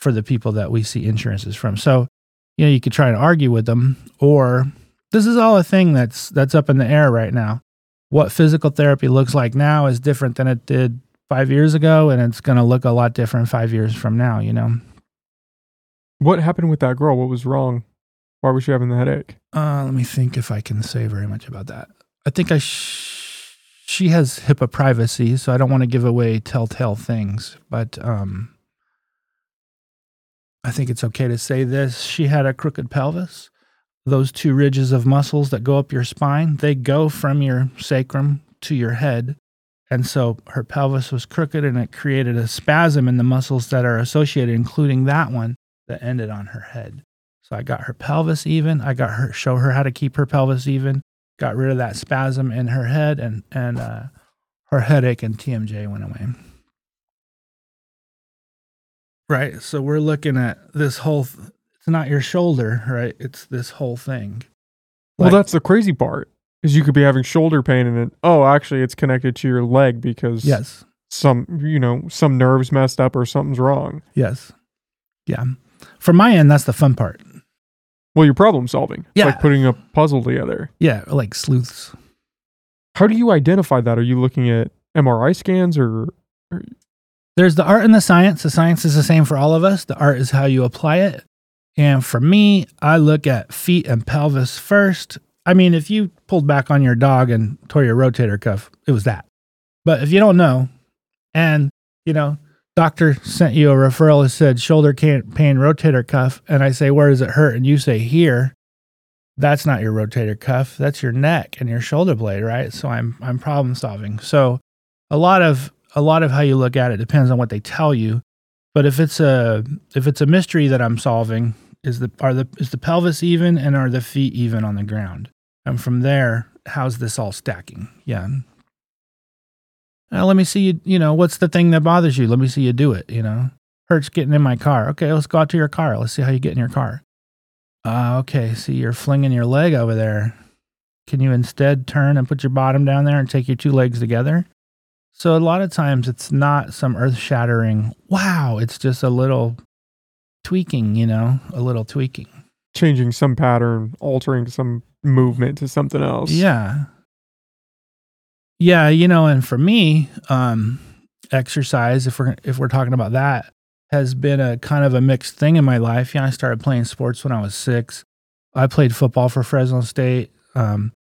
for the people that we see insurances from. So, you know, you could try and argue with them or this is all a thing that's that's up in the air right now. What physical therapy looks like now is different than it did 5 years ago and it's going to look a lot different 5 years from now, you know. What happened with that girl? What was wrong? Why was she having the headache? Uh, let me think if I can say very much about that. I think I sh- she has HIPAA privacy, so I don't want to give away telltale things, but um, I think it's okay to say this. She had a crooked pelvis. Those two ridges of muscles that go up your spine, they go from your sacrum to your head. And so her pelvis was crooked and it created a spasm in the muscles that are associated, including that one that ended on her head. So I got her pelvis even. I got her show her how to keep her pelvis even. Got rid of that spasm in her head, and and uh, her headache and TMJ went away. Right. So we're looking at this whole. Th- it's not your shoulder, right? It's this whole thing. Well, that's the crazy part. Is you could be having shoulder pain and it oh actually it's connected to your leg because Yes. some you know some nerves messed up or something's wrong. Yes. Yeah. From my end, that's the fun part. Well, you're problem solving. It's Yeah. like putting a puzzle together. Yeah, like sleuths. How do you identify that? Are you looking at MRI scans or There's the art and the science. The science is the same for all of us. The art is how you apply it. And for me, I look at feet and pelvis first. I mean, if you pulled back on your dog and tore your rotator cuff, it was that. But if you don't know, and you know, doctor sent you a referral that said shoulder pain rotator cuff, and I say, where does it hurt? And you say here, that's not your rotator cuff. That's your neck and your shoulder blade, right? So I'm I'm problem solving. So a lot of a lot of how you look at it depends on what they tell you. But if it's a if it's a mystery that I'm solving, is the are the is the pelvis even and are the feet even on the ground? And from there, how's this all stacking? Yeah. Now, let me see you. You know, what's the thing that bothers you? Let me see you do it. You know, hurts getting in my car. Okay, let's go out to your car. Let's see how you get in your car. Uh, okay, see, you're flinging your leg over there. Can you instead turn and put your bottom down there and take your two legs together? So a lot of times it's not some earth shattering, wow, it's just a little tweaking, you know, a little tweaking. changing some pattern, altering some movement to something else? Yeah. Yeah, you know, and for me, um exercise if we're if we're talking about that has been a kind of a mixed thing in my life. Yeah, I started playing sports when I was 6. I played football for Fresno State. Um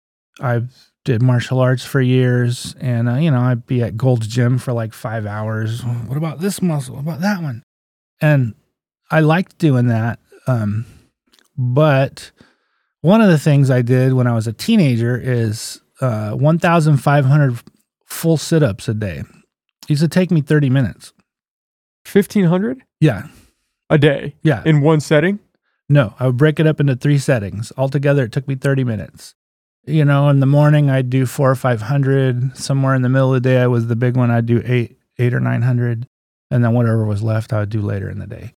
I did martial arts for years and uh, you know, I'd be at Gold's Gym for like 5 hours. What about this muscle? What about that one? And I liked doing that. Um but one of the things I did when I was a teenager is uh, 1,500 full sit ups a day. It used to take me 30 minutes. fifteen hundred Yeah. a day Yeah. in one setting. No, I would break it up into three settings. Altogether, it took me 30 minutes. You know, in the morning, I'd do four or 500. Somewhere in the middle of the day, I was the big one. I'd do eight, eight or 900. And then whatever was left, I would do later in the day.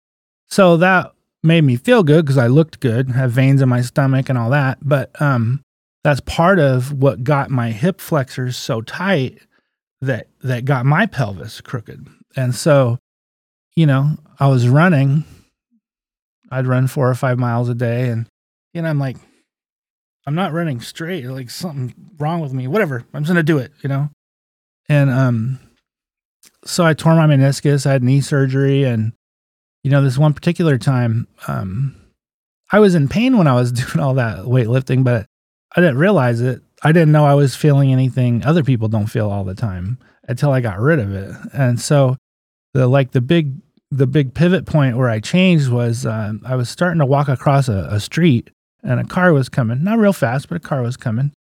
So that made me feel good because I looked good, have veins in my stomach and all that. But um, that's part of what got my hip flexors so tight that that got my pelvis crooked. And so, you know, I was running. I'd run four or five miles a day, and you know, I'm like, I'm not running straight. Like something wrong with me. Whatever. I'm just gonna do it. You know. And um, so I tore my meniscus. I had knee surgery, and you know, this one particular time, um, I was in pain when I was doing all that weightlifting, but I didn't realize it. I didn't know I was feeling anything other people don't feel all the time until I got rid of it. And so the like the big the big pivot point where I changed was um, I was starting to walk across a, a street and a car was coming, not real fast, but a car was coming.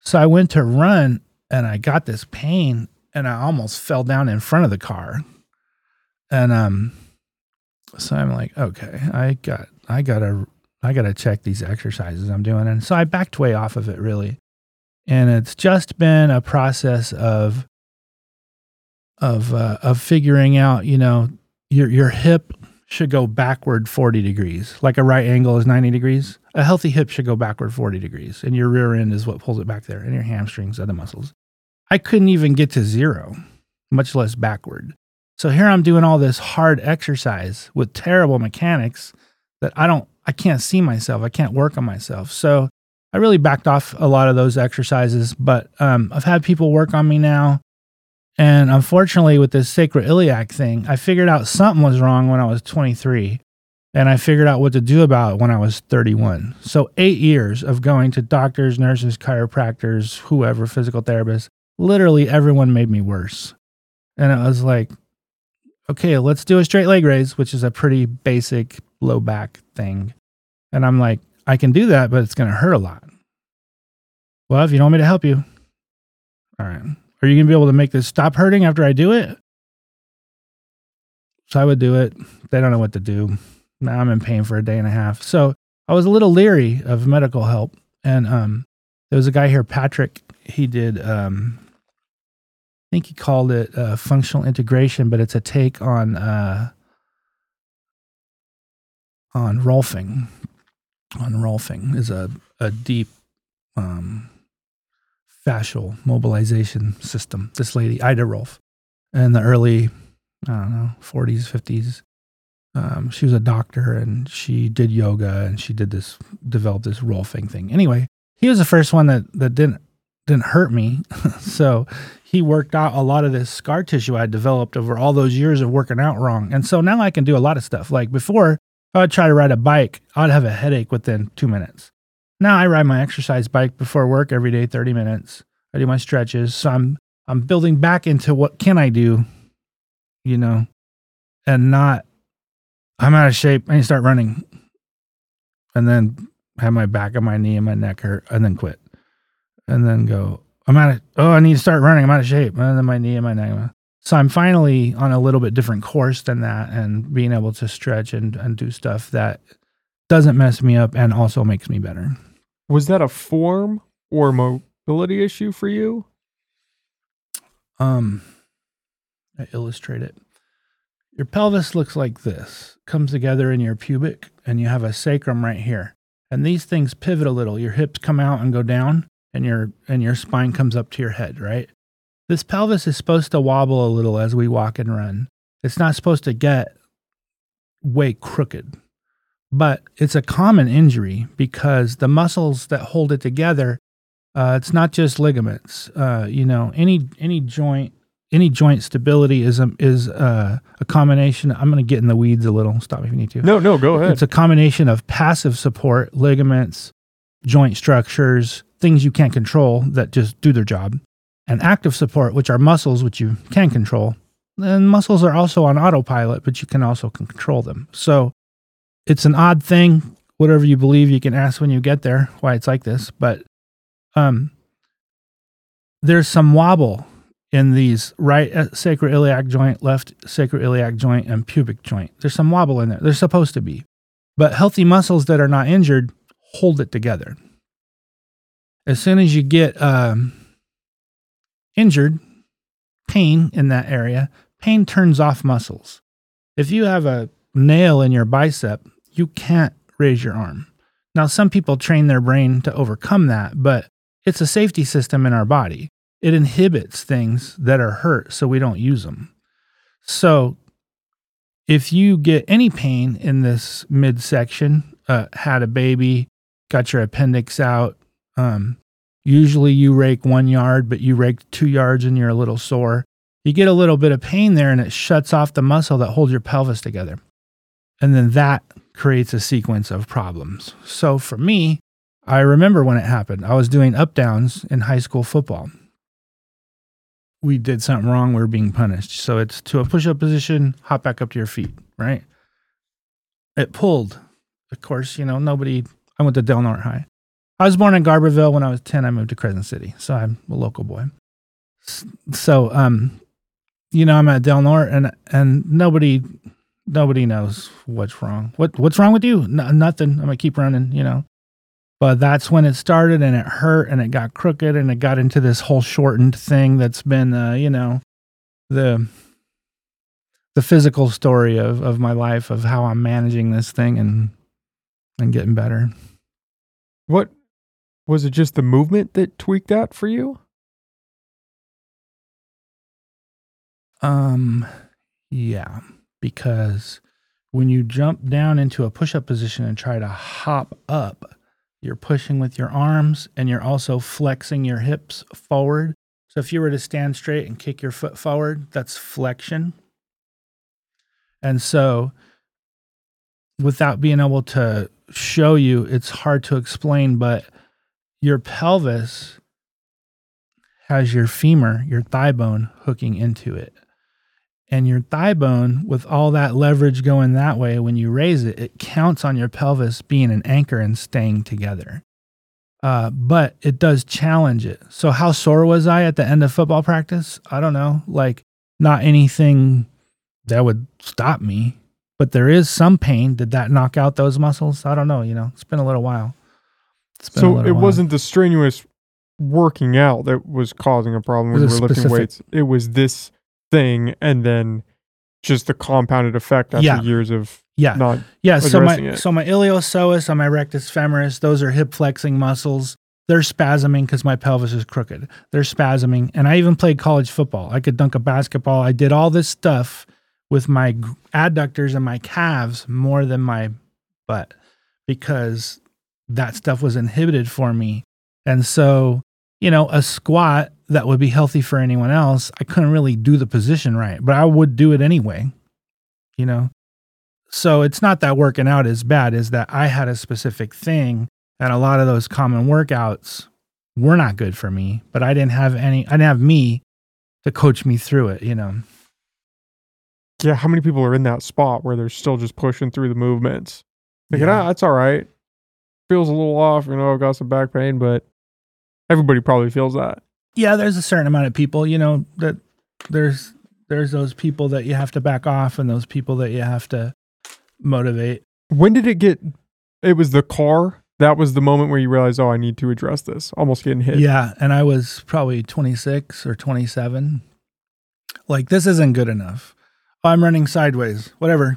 So I went to run and I got this pain and I almost fell down in front of the car. And um so I'm like, okay, I got I gotta I gotta check these exercises I'm doing. And so I backed way off of it really. And it's just been a process of of uh, of figuring out, you know, your your hip should go backward 40 degrees. Like a right angle is 90 degrees. A healthy hip should go backward 40 degrees, and your rear end is what pulls it back there, and your hamstrings, other muscles. I couldn't even get to zero, much less backward. So here I'm doing all this hard exercise with terrible mechanics that I don't, I can't see myself. I can't work on myself. So I really backed off a lot of those exercises, but um, I've had people work on me now. And unfortunately, with this sacroiliac thing, I figured out something was wrong when I was 23. And I figured out what to do about it when I was 31. So, eight years of going to doctors, nurses, chiropractors, whoever, physical therapists, literally everyone made me worse. And it was like, okay, let's do a straight leg raise, which is a pretty basic low back thing. And I'm like, I can do that, but it's going to hurt a lot. Well, if you don't want me to help you, all right. Are you going to be able to make this stop hurting after I do it? So I would do it. They don't know what to do. Now I'm in pain for a day and a half. So I was a little leery of medical help. And um, there was a guy here, Patrick. He did, um, I think he called it uh, functional integration, but it's a take on uh, on Rolfing. On Rolfing is a a deep um, fascial mobilization system. This lady, Ida Rolf, in the early, I don't know, 40s, 50s, um, she was a doctor and she did yoga and she did this, developed this Rolfing thing. Anyway, he was the first one that, that didn't, didn't hurt me. so he worked out a lot of this scar tissue I developed over all those years of working out wrong. And so now I can do a lot of stuff. Like before, I would try to ride a bike, I'd have a headache within two minutes. Now I ride my exercise bike before work every day, 30 minutes. I do my stretches. So I'm I'm building back into what can I do, you know, and not I'm out of shape. I need to start running. And then have my back and my knee and my neck hurt and then quit. And then go, I'm out of oh, I need to start running. I'm out of shape. And then my knee and my neck. So I'm finally on a little bit different course than that and being able to stretch and, and do stuff that doesn't mess me up and also makes me better. Was that a form or mobility issue for you? Um, I illustrate it. Your pelvis looks like this, comes together in your pubic, and you have a sacrum right here. And these things pivot a little. Your hips come out and go down, and your and your spine comes up to your head, right? This pelvis is supposed to wobble a little as we walk and run. It's not supposed to get way crooked but it's a common injury because the muscles that hold it together uh, it's not just ligaments. Uh, you know any any joint any joint stability is a, is a, a combination. I'm going to get in the weeds a little. Stop if you need to. No, no, go ahead. it's a combination of passive support ligaments joint structures things you can't control that just do their job and active support which are muscles which you can control. And muscles are also on autopilot but you can also control them. So it's an odd thing. Whatever you believe, you can ask when you get there why it's like this. But um, there's some wobble in these right uh, sacroiliac joint, left sacroiliac joint, and pubic joint. There's some wobble in there. There's supposed to be. But healthy muscles that are not injured hold it together. As soon as you get um, injured, pain in that area, pain turns off muscles. If you have a nail in your bicep, you can't raise your arm. Now, some people train their brain to overcome that, but it's a safety system in our body. It inhibits things that are hurt so we don't use them. So, if you get any pain in this midsection, uh, had a baby, got your appendix out, um, usually you rake one yard, but you raked two yards and you're a little sore. You get a little bit of pain there and it shuts off the muscle that holds your pelvis together. And then that creates a sequence of problems. So for me, I remember when it happened. I was doing up downs in high school football. We did something wrong, we are being punished. So it's to a push up position, hop back up to your feet, right? It pulled. Of course, you know, nobody, I went to Del Norte High. I was born in Garberville. When I was 10, I moved to Crescent City. So I'm a local boy. So, um, you know, I'm at Del Norte and, and nobody nobody knows what's wrong. What what's wrong with you? No, nothing. I'm gonna keep running, you know. But that's when it started, and it hurt, and it got crooked, and it got into this whole shortened thing that's been, uh, you know, the the physical story of of my life of how I'm managing this thing and and getting better. What was it? Just the movement that tweaked that for you? Um, yeah, because when you jump down into a push up position and try to hop up, you're pushing with your arms and you're also flexing your hips forward. So if you were to stand straight and kick your foot forward, that's flexion. And so without being able to show you, it's hard to explain, but your pelvis has your femur, your thigh bone hooking into it and your thigh bone with all that leverage going that way when you raise it it counts on your pelvis being an anchor and staying together. Uh, but it does challenge it. So how sore was i at the end of football practice? I don't know. Like not anything that would stop me. But there is some pain. Did that knock out those muscles? I don't know you know. It's been a little while. So it while. wasn't the strenuous working out that was causing a problem when you were lifting weights. It was this thing and then just the compounded effect after yeah. years of yeah. not yeah so my it. so my iliopsoas and my rectus femoris those are hip flexing muscles. They're spasming because my pelvis is crooked. They're spasming. And i even played college football. I could dunk a basketball. I did all this stuff with my adductors and my calves more than my butt because that stuff was inhibited for me. And so you know a squat that would be healthy for anyone else, I couldn't really do the position right, but I would do it anyway, you know? So it's not that working out is bad, is that I had a specific thing and a lot of those common workouts were not good for me, but I didn't have any, I didn't have me to coach me through it, you know? Yeah. How many people are in that spot where they're still just pushing through the movements? Thinking, yeah. ah, that's all right. Feels a little off, you know, I've got some back pain, but everybody probably feels that yeah, there's a certain amount of people, you know, that there's there's those people that you have to back off and those people that you have to motivate. When did it get it was the car that was the moment where you realized, oh, I need to address this. Almost getting hit. Yeah. And I was probably 26 or 27. Like, this isn't good enough. Oh, I'm running sideways. Whatever.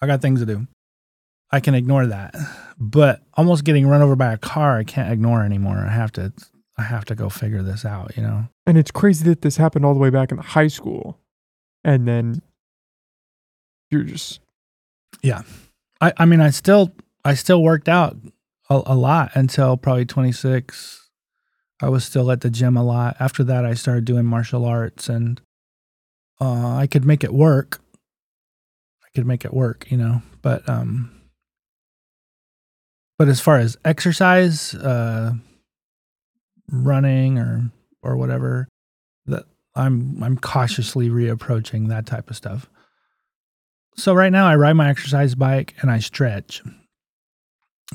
I got things to do. I can ignore that. But almost getting run over by a car, I can't ignore anymore. I have to I have to go figure this out, you know? And it's crazy that this happened all the way back in high school. And then you're just. Yeah. I, I mean, I still, I still worked out a, a lot until probably 26. I was still at the gym a lot. After that, I started doing martial arts and uh, I could make it work. I could make it work, you know, but, um, but as far as exercise, uh, running or or whatever that I'm I'm cautiously reapproaching that type of stuff. So right now I ride my exercise bike and I stretch.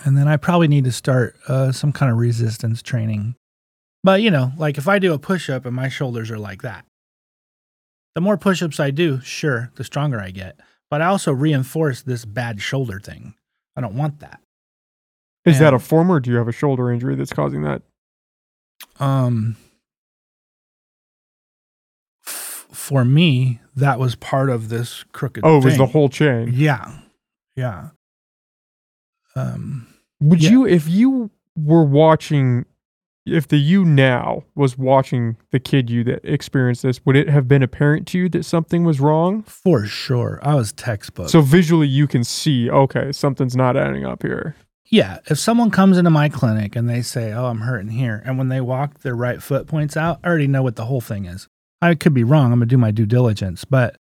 And then I probably need to start uh, some kind of resistance training. But you know, like if I do a push up and my shoulders are like that, the more push ups I do, sure, the stronger I get. But I also reinforce this bad shoulder thing. I don't want that. Is and, that a former? do you have a shoulder injury that's causing that? Um f- for me that was part of this crooked oh it was the whole chain. Yeah. Yeah. Um would yeah. you if you were watching if the you now was watching the kid you that experienced this would it have been apparent to you that something was wrong? For sure. I was textbook. So visually you can see okay something's not adding up here yeah, if someone comes into my clinic and they say, "Oh, I'm hurting here," and when they walk, their right foot points out, I already know what the whole thing is. I could be wrong. I'm gonna do my due diligence, but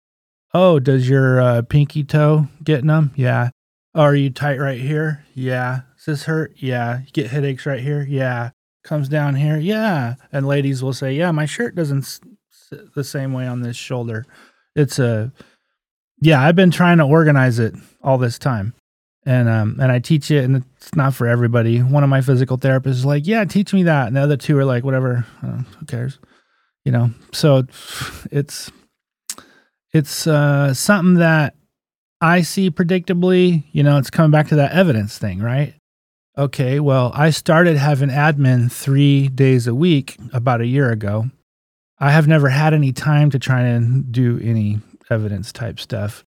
oh, does your uh, pinky toe get numb? Yeah. Are you tight right here? Yeah. Does this hurt? Yeah. You get headaches right here? Yeah. Comes down here? Yeah. And ladies will say, "Yeah, my shirt doesn't sit the same way on this shoulder." It's a yeah. I've been trying to organize it all this time and um and I teach it, and it's not for everybody. One of my physical therapists is like, "Yeah, teach me that," and the other two are like, "Whatever, uh, who cares?" You know. So it's it's uh, something that I see predictably. You know, it's coming back to that evidence thing, right? Okay, well, I started having admin three days a week about a year ago. I have never had any time to try and do any evidence type stuff.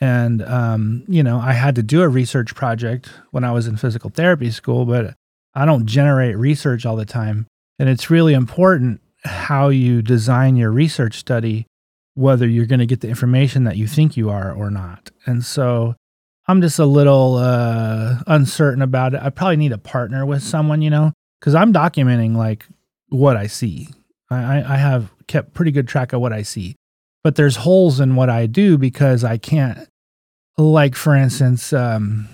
And, um, you know, I had to do a research project when I was in physical therapy school, but I don't generate research all the time. And it's really important how you design your research study, whether you're going to get the information that you think you are or not. And so I'm just a little uh, uncertain about it. I probably need a partner with someone, you know, because I'm documenting like what I see. I, I have kept pretty good track of what I see, but there's holes in what I do because I can't, like, for instance, um,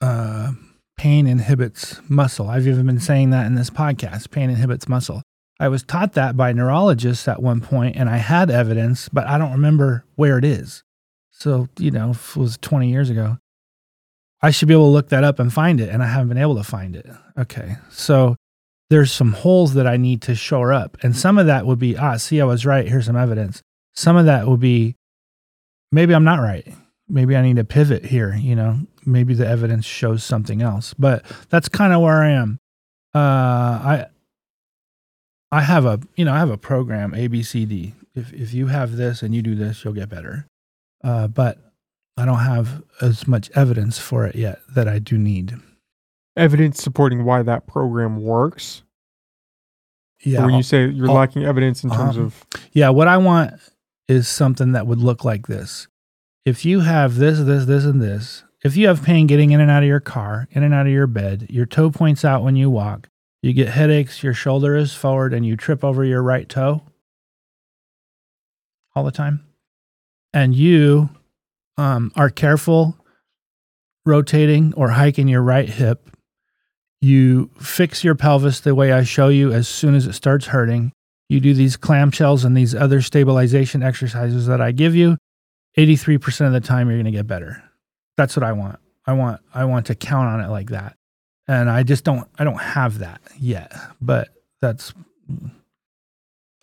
uh, pain inhibits muscle. I've even been saying that in this podcast pain inhibits muscle. I was taught that by neurologists at one point, and I had evidence, but I don't remember where it is. So, you know, it was 20 years ago. I should be able to look that up and find it, and I haven't been able to find it. Okay. So there's some holes that I need to shore up. And some of that would be, ah, see, I was right. Here's some evidence. Some of that would be, maybe I'm not right. Maybe I need to pivot here. You know, maybe the evidence shows something else. But that's kind of where I am. Uh, I, I have a, you know, I have a program ABCD. If if you have this and you do this, you'll get better. Uh, but I don't have as much evidence for it yet that I do need. Evidence supporting why that program works. Yeah. Or when you say you're I'll- lacking evidence in terms um, of Yeah, what I want is something that would look like this. If you have this, this, this, and this, if you have pain getting in and out of your car, in and out of your bed, your toe points out when you walk, you get headaches, your shoulder is forward, and you trip over your right toe all the time, and you um, are careful rotating or hiking your right hip, you fix your pelvis the way I show you as soon as it starts hurting you do these clamshells and these other stabilization exercises that I give you, 83% of the time you're going to get better. That's what I want. I want I want to count on it like that. And I just don't I don't have that yet. But that's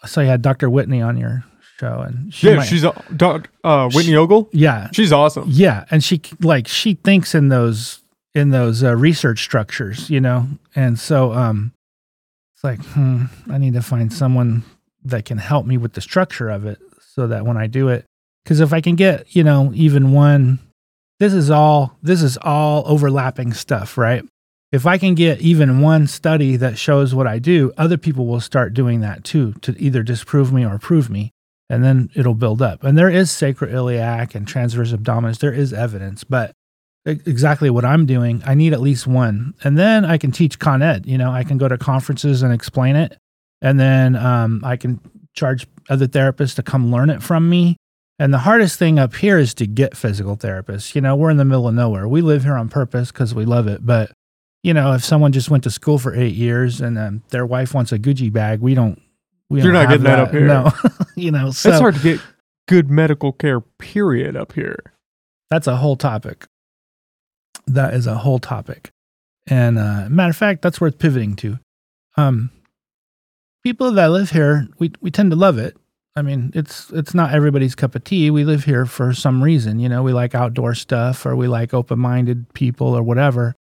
so you had Dr. Whitney on your show and she yeah, might- she's a, doc, uh, Whitney Ogle. yeah. She's awesome. Yeah, and she like she thinks in those in those uh, research structures, you know, and so um, it's like hmm, I need to find someone that can help me with the structure of it, so that when I do it, because if I can get you know even one, this is all this is all overlapping stuff, right? If I can get even one study that shows what I do, other people will start doing that too to either disprove me or prove me and then it'll build up. And there is sacroiliac and transverse abdominis. There is evidence, but exactly what I'm doing, I need at least one. And then I can teach Con Ed. You know, I can go to conferences and explain it. And then um, I can charge other therapists to come learn it from me. And the hardest thing up here is to get physical therapists. You know, we're in the middle of nowhere. We live here on purpose because we love it. But, you know, if someone just went to school for eight years and um, their wife wants a Gucci bag, we don't. We You're don't not getting that up here. No, you know, so it's hard to get good medical care. Period. Up here. that's a whole topic. That is a whole topic. And uh, matter of fact, that's worth pivoting to. Um, people that live here, we we tend to love it. I mean, it's it's not everybody's cup of tea. We live here for some reason, you know. We like outdoor stuff, or we like open-minded people, or whatever.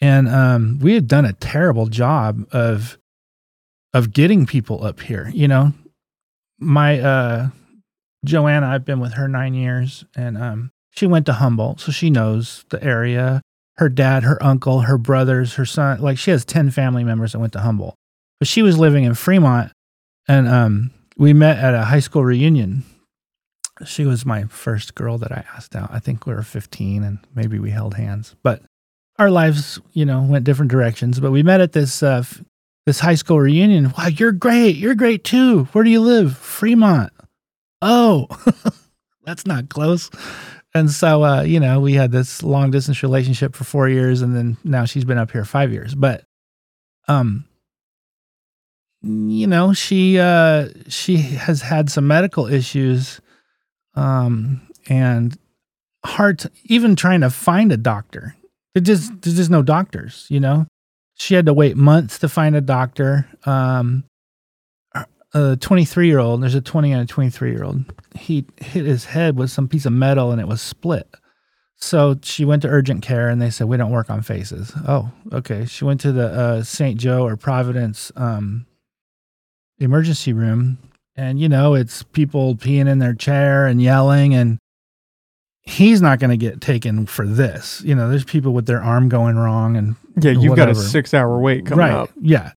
And um, we have done a terrible job of of getting people up here. You know, my uh, Joanna, I've been with her nine years, and um, she went to Humboldt, so she knows the area. Her dad, her uncle, her brothers, her son, like she has 10 family members that went to Humboldt. But she was living in Fremont, and um, we met at a high school reunion. She was my first girl that I asked out. I think we were 15 and maybe we held hands. But our lives, you know, went different directions. But we met at this uh, f- this high school reunion. Wow, you're great. You're great too. Where do you live? Fremont. Oh, that's not close. And so, uh, you know, we had this long distance relationship for four years, and then now she's been up here five years. But, um, you know, she uh, she has had some medical issues, um, and hard to, even trying to find a doctor. It just there's just no doctors. You know, she had to wait months to find a doctor. Um, a 23 year old, there's a 20 and a 23 year old. He hit his head with some piece of metal and it was split. So she went to urgent care and they said, We don't work on faces. Oh, okay. She went to the uh, St. Joe or Providence um, emergency room, and you know it's people peeing in their chair and yelling, and he's not going to get taken for this. You know, there's people with their arm going wrong, and Yeah, you've got a six hour wait coming right, up. yeah.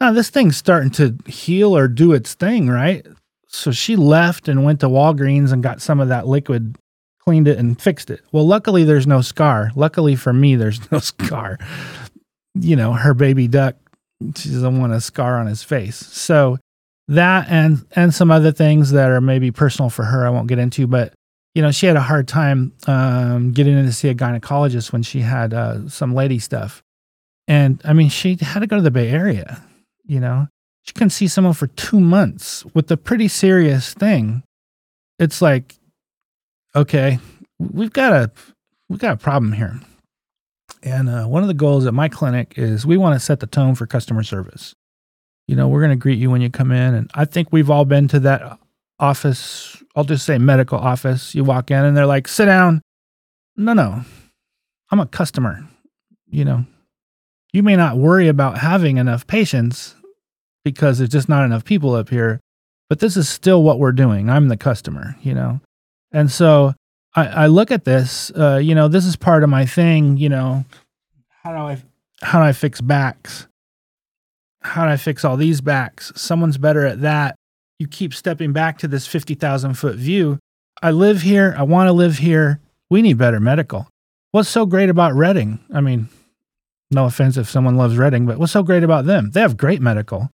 Now this thing's starting to heal or do its thing, right? So she left and went to Walgreens and got some of that liquid, cleaned it and fixed it. Well, luckily there's no scar. Luckily for me, there's no scar. You know, her baby duck, she doesn't want a scar on his face. So that and and some other things that are maybe personal for her, I won't get into, but you know, she had a hard time um, getting in to see a gynecologist when she had uh, some lady stuff. And I mean, she had to go to the Bay Area, you know. She couldn't see someone for two months with a pretty serious thing. It's like, okay, we've got a we've got a problem here. And uh, one of the goals at my clinic is we want to set the tone for customer service. You know, we're going to greet you when you come in, and I think we've all been to that office. I'll just say medical office. You walk in, and they're like, "Sit down." No, no, I'm a customer. You know, you may not worry about having enough patients because there's just not enough people up here, but this is still what we're doing. I'm the customer, you know? And so I, I look at this, uh, you know, this is part of my thing, you know, how do I, how do I fix backs? How do I fix all these backs? Someone's better at that. You keep stepping back to this 50,000 foot view. I live here. I want to live here. We need better medical. What's so great about Redding? I mean, no offense if someone loves Redding, but what's so great about them? They have great medical.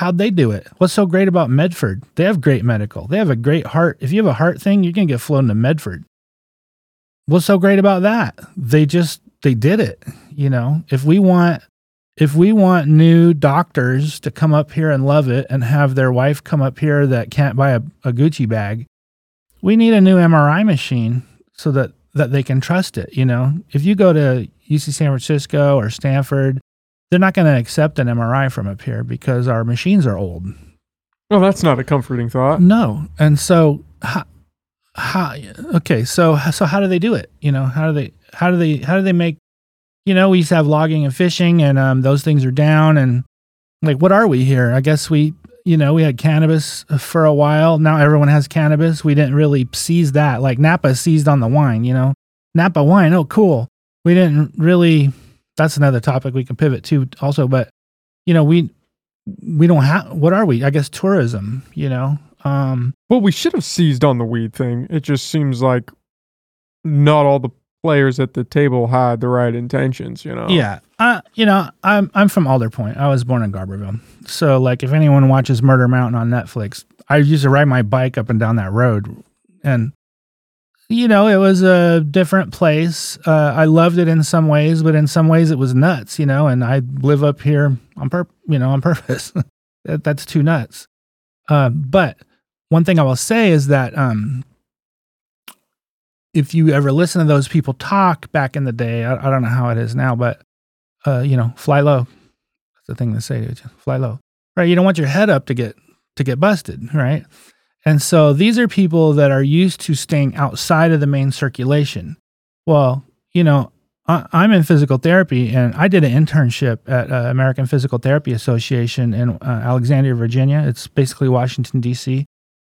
How'd they do it? What's so great about Medford? They have great medical. They have a great heart. If you have a heart thing, you're going to get flown to Medford. What's so great about that? They just, they did it. You know, if we want, if we want new doctors to come up here and love it and have their wife come up here that can't buy a, a Gucci bag, we need a new MRI machine so that that they can trust it. You know, if you go to UC San Francisco or Stanford, they're not going to accept an MRI from up here because our machines are old. Well, that's not a comforting thought. No, and so how, how okay, so so how do they do it? You know, how do they how do they how do they make? You know, we used to have logging and fishing, and um, those things are down. And like, what are we here? I guess we you know, we had cannabis for a while. Now everyone has cannabis. We didn't really seize that. Like Napa seized on the wine, you know, Napa wine. Oh, cool. We didn't really. That's another topic we can pivot to also. But you know, we we don't have. What are we? I guess tourism. You know. Um. Well, we should have seized on the weed thing. It just seems like not all the players at the table had the right intentions, you know? Yeah. Uh, you know, I'm I'm from Alderpoint. I was born in Garberville. So like if anyone watches Murder Mountain on Netflix, I used to ride my bike up and down that road and you know, it was a different place. Uh, I loved it in some ways, but in some ways it was nuts, you know, and I live up here on pur- you know, on purpose. that, that's too nuts. Uh, but one thing I will say is that um, if you ever listen to those people talk back in the day, I, I don't know how it is now, but uh, you know, fly low. That's the thing to say to you. Fly low. Right. You don't want your head up to get to get busted, right? And so these are people that are used to staying outside of the main circulation. Well, you know, I, I'm in physical therapy and I did an internship at uh, American Physical Therapy Association in uh, Alexandria, Virginia. It's basically Washington, D.C.,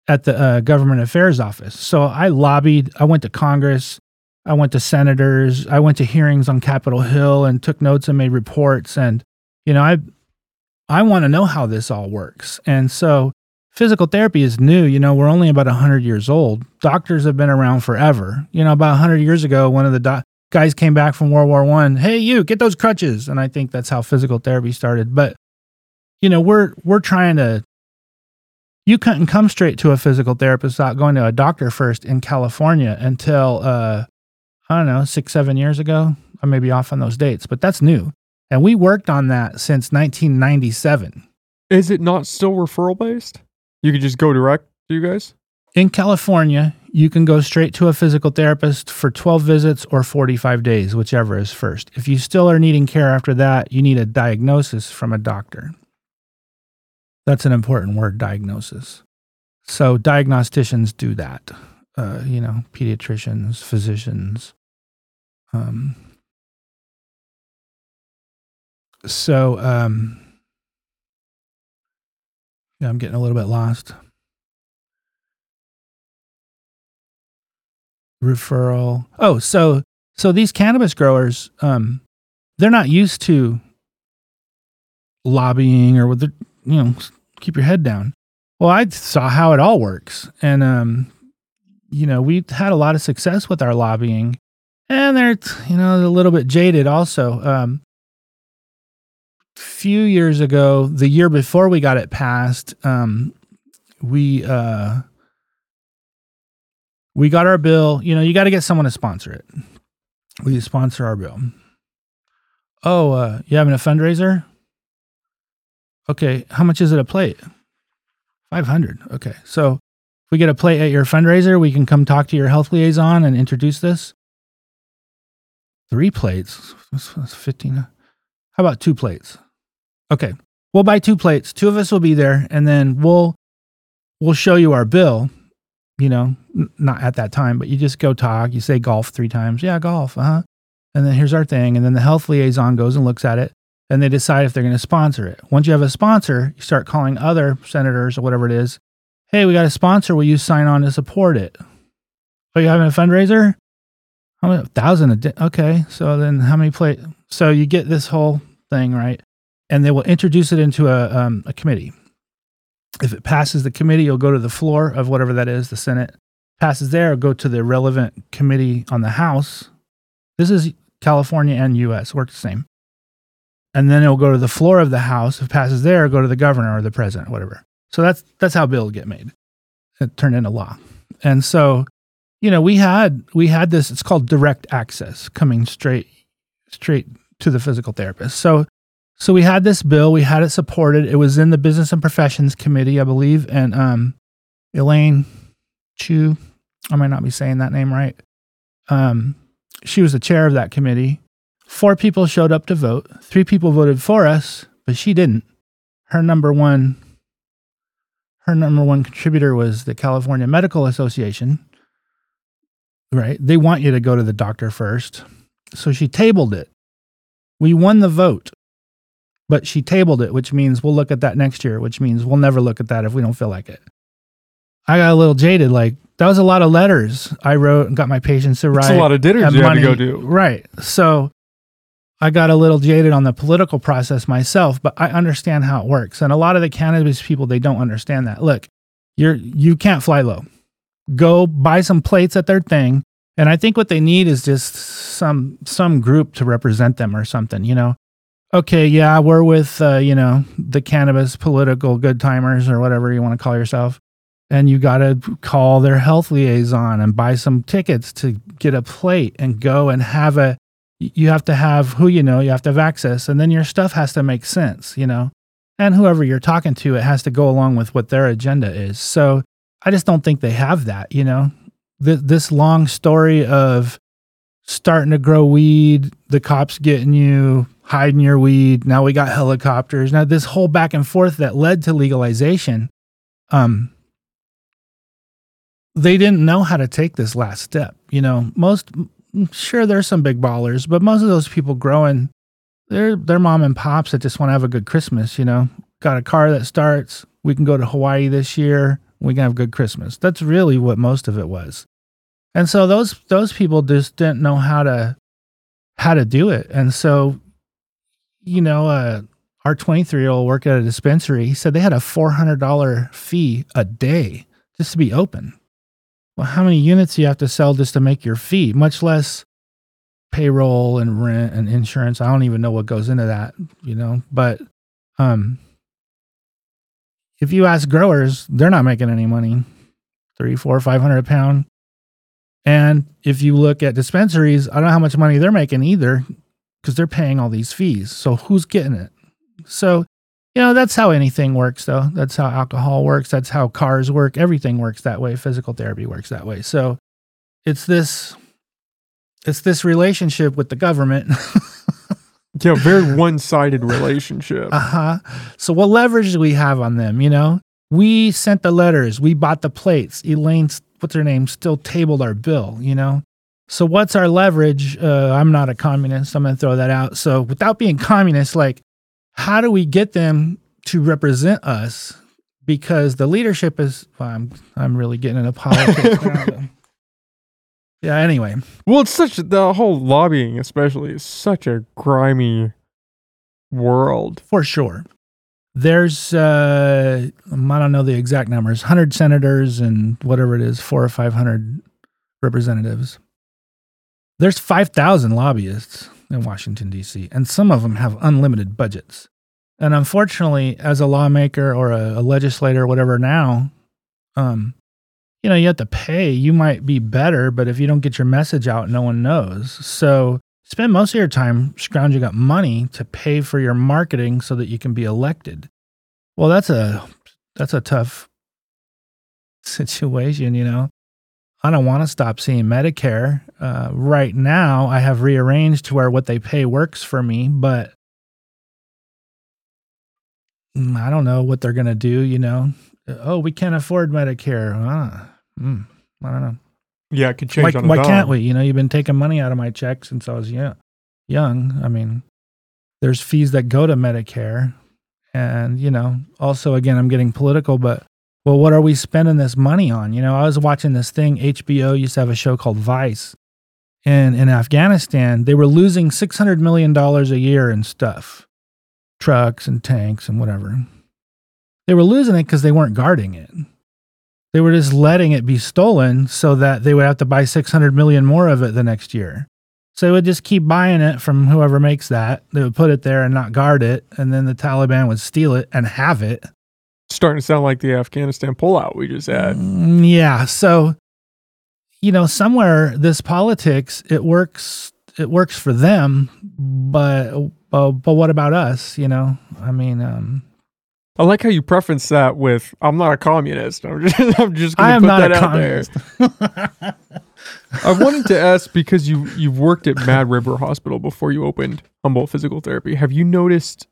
at the uh, government affairs office. So I lobbied, I went to Congress, I went to senators, I went to hearings on Capitol Hill and took notes and made reports. And, you know, I, I want to know how this all works. And so physical therapy is new. You know, we're only about 100 years old. Doctors have been around forever. You know, about 100 years ago, one of the doc- guys came back from World War One. Hey, you get those crutches, and I think that's how physical therapy started. But you know, we're we're trying to. You couldn't come straight to a physical therapist without going to a doctor first in California until uh, I don't know six seven years ago. I may be off on those dates, but that's new, and we worked on that since 1997. Is it not still referral based? You could just go direct to you guys? In California, you can go straight to a physical therapist for 12 visits or 45 days, whichever is first. If you still are needing care after that, you need a diagnosis from a doctor. That's an important word, diagnosis. So, diagnosticians do that. Uh, you know, pediatricians, physicians. Um, so, um, Yeah, I'm getting a little bit lost. Referral. Oh, so so these cannabis growers, um, they're not used to lobbying or with the you know keep your head down. Well, I saw how it all works, and um, you know we had a lot of success with our lobbying, and they're you know a little bit jaded also. Um, few years ago, the year before we got it passed, um, we uh, we got our bill. You know, you got to get someone to sponsor it. We sponsor our bill. Oh, uh, you having a fundraiser? Okay, how much is it a plate? Five hundred. Okay, so if we get a plate at your fundraiser, we can come talk to your health liaison and introduce this. Three plates. That's fifteen. How about two plates? Okay. We'll buy two plates. Two of us will be there and then we'll we'll show you our bill. You know, n- not at that time, but you just go talk. You say golf three times. Yeah, golf. Uh huh. And then here's our thing. And then the health liaison goes and looks at it and they decide if they're going to sponsor it. Once you have a sponsor, you start calling other senators or whatever it is. Hey, we got a sponsor. Will you sign on to support it? Are you having a fundraiser? How many thousand a day? Okay. So then how many plate? So you get this whole thing, right? And they will introduce it into a, um, a committee. If it passes the committee, it'll go to the floor of whatever that is, the Senate. Passes there, go to the relevant committee on the House. This is California and US, work the same. And then it'll go to the floor of the House. If it passes there, go to the governor or the president, whatever. So that's that's how bills get made. It turned into law. And so, you know, we had we had this, it's called direct access coming straight straight to the physical therapist. So so we had this bill, we had it supported. It was in the Business and Professions Committee, I believe, and um, Elaine Chu, I might not be saying that name right. Um, she was the chair of that committee. Four people showed up to vote. Three people voted for us, but she didn't. Her number one, her number one contributor was the California Medical Association. Right? They want you to go to the doctor first. So she tabled it. We won the vote but she tabled it, which means we'll look at that next year, which means we'll never look at that if we don't feel like it. I got a little jaded. Like that was a lot of letters I wrote and got my patients to write. It's a lot of dinners you money. had to go do. Right. So I got a little jaded on the political process myself, but I understand how it works. And a lot of the cannabis people, they don't understand that. Look, you're you can't fly low. Go buy some plates at their thing. And I think what they need is just some some group to represent them or something, you know okay, yeah, we're with, uh, you know, the cannabis political good timers or whatever you want to call yourself. And you got to call their health liaison and buy some tickets to get a plate and go and have a, you have to have who you know, you have to have access. And then your stuff has to make sense, you know, and whoever you're talking to, it has to go along with what their agenda is. So I just don't think they have that, you know, Th- this long story of starting to grow weed, the cops getting you, hiding your weed. Now we got helicopters. Now this whole back and forth that led to legalization, um, they didn't know how to take this last step. You know, most sure there's some big ballers, but most of those people growing, they're they're mom and pops that just want to have a good Christmas. You know, got a car that starts. We can go to Hawaii this year. We can have a good Christmas. That's really what most of it was. And so those those people just didn't know how to how to do it. And so you know, uh, our 23 year old worked at a dispensary. He said they had a $400 fee a day just to be open. Well, how many units do you have to sell just to make your fee, much less payroll and rent and insurance? I don't even know what goes into that, you know, but, um, if you ask growers, they're not making any money, three, four, five hundred a pound. And if you look at dispensaries, I don't know how much money they're making either because they're paying all these fees. So who's getting it? So, you know, that's how anything works, though. That's how alcohol works. That's how cars work. Everything works that way. Physical therapy works that way. So it's this it's this relationship with the government. yeah, very one-sided relationship. Uh-huh. So what leverage do we have on them, you know? We sent the letters, we bought the plates. Elaine's what's her name still tabled our bill, you know? So what's our leverage? Uh, I'm not a communist. I'm going to throw that out. So without being communist, like, how do we get them to represent us? because the leadership is. Well, I'm I'm really getting into politics now. but- yeah. Anyway, Well, it's such the whole lobbying, especially, is such a grimy world. for sure. There's uh I don't know the exact numbers, 100 senators and whatever it is, 4 or 500 representatives. There's 5,000 lobbyists in Washington D.C. and some of them have unlimited budgets. And unfortunately, as a lawmaker or a, a legislator or whatever now, um you know, you have to pay. You might be better, but if you don't get your message out, no one knows. So spend most of your time scrounging up money to pay for your marketing so that you can be elected. Well, that's a that's a tough situation, you know. I don't want to stop seeing Medicare. Uh, right now, I have rearranged to where what they pay works for me, but mm, I don't know what they're going to do, you know. Oh, we can't afford Medicare. Ah, mm, I don't know Yeah, it could change why, why can't we? You know, you've been taking money out of my check since I was young. Young. I mean, there's fees that go to Medicare, and you know, also again, I'm getting political, but well, what are we spending this money on? You know, I was watching this thing. HBO used to have a show called Vice, and in Afghanistan, they were losing six hundred million dollars a year in stuff, trucks and tanks and whatever. They were losing it because they weren't guarding it they were just letting it be stolen so that they would have to buy 600 million more of it the next year. So they would just keep buying it from whoever makes that. They would put it there and not guard it. And then the Taliban would steal it and have it. Starting to sound like the Afghanistan pullout we just had. Mm, yeah. So, you know, somewhere this politics, it works, it works for them, but, uh, but what about us? You know, I mean, um, I like how you preference that with "I'm not a communist." I'm just, I'm just going to put not that a out there. communist. I wanted to ask because you you've worked at Mad River Hospital before you opened Humboldt Physical Therapy. Have you noticed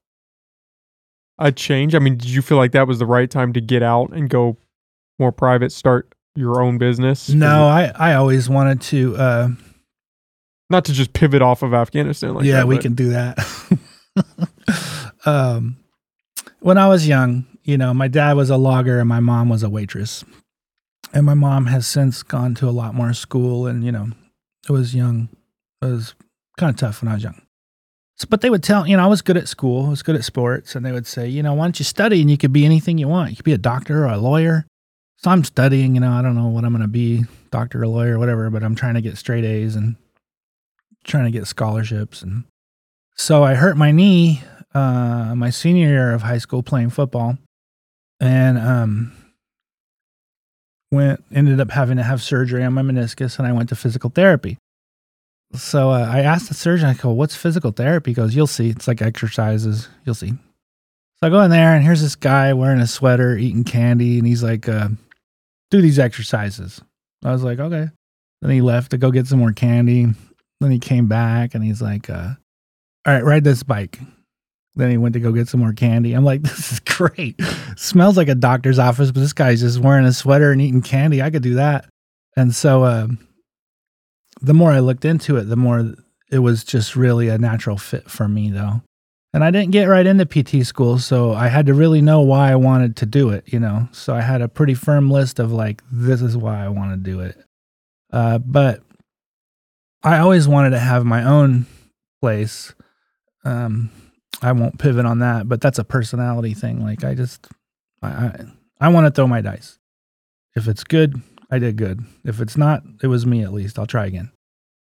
a change? I mean, did you feel like that was the right time to get out and go more private, start your own business? no, I, I always wanted to, uh, not to just pivot off of Afghanistan. Like yeah, that, we but- can do that. um, when I was young, you know, my dad was a logger and my mom was a waitress. And my mom has since gone to a lot more school and, you know, it was young. It was kind of tough when I was young. So, but they would tell, you know, I was good at school, I was good at sports, and they would say, you know, why don't you study and you could be anything you want? You could be a doctor or a lawyer. So I'm studying, you know, I don't know what I'm going to be, doctor or lawyer, whatever, but I'm trying to get straight A's and trying to get scholarships. And so I hurt my knee uh, my senior year of high school playing football, and um, went ended up having to have surgery on my meniscus, and I went to physical therapy. So uh, I asked the surgeon, I go, "What's physical therapy?" He goes, "You'll see. It's like exercises. You'll see." So I go in there, and here's this guy wearing a sweater, eating candy, and he's like, uh, "Do these exercises." I was like, "Okay." Then he left to go get some more candy. Then he came back, and he's like, uh, "All right, ride this bike." Then he went to go get some more candy. I'm like, this is great. Smells like a doctor's office, but this guy's just wearing a sweater and eating candy. I could do that. And so, uh, the more I looked into it, the more it was just really a natural fit for me, though. And I didn't get right into PT school, so I had to really know why I wanted to do it, you know. So I had a pretty firm list of like, this is why I want to do it. Uh, but I always wanted to have my own place. Um, I won't pivot on that, but that's a personality thing. Like I just, I, I, I want to throw my dice. If it's good, I did good. If it's not, it was me at least. I'll try again.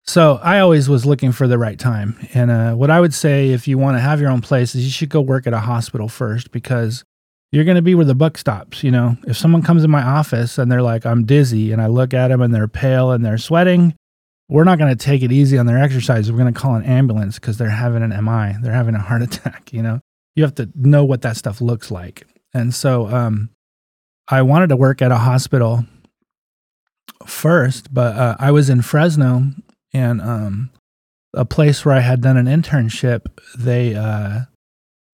So I always was looking for the right time. And uh, what I would say, if you want to have your own place, is you should go work at a hospital first because you're going to be where the buck stops. You know, if someone comes in my office and they're like, I'm dizzy, and I look at them and they're pale and they're sweating, we're not going to take it easy on their exercise. We're going to call an ambulance because they're having an MI. They're having a heart attack. You know, you have to know what that stuff looks like. And so, um, I wanted to work at a hospital first, but uh, I was in Fresno and um, a place where I had done an internship. They uh,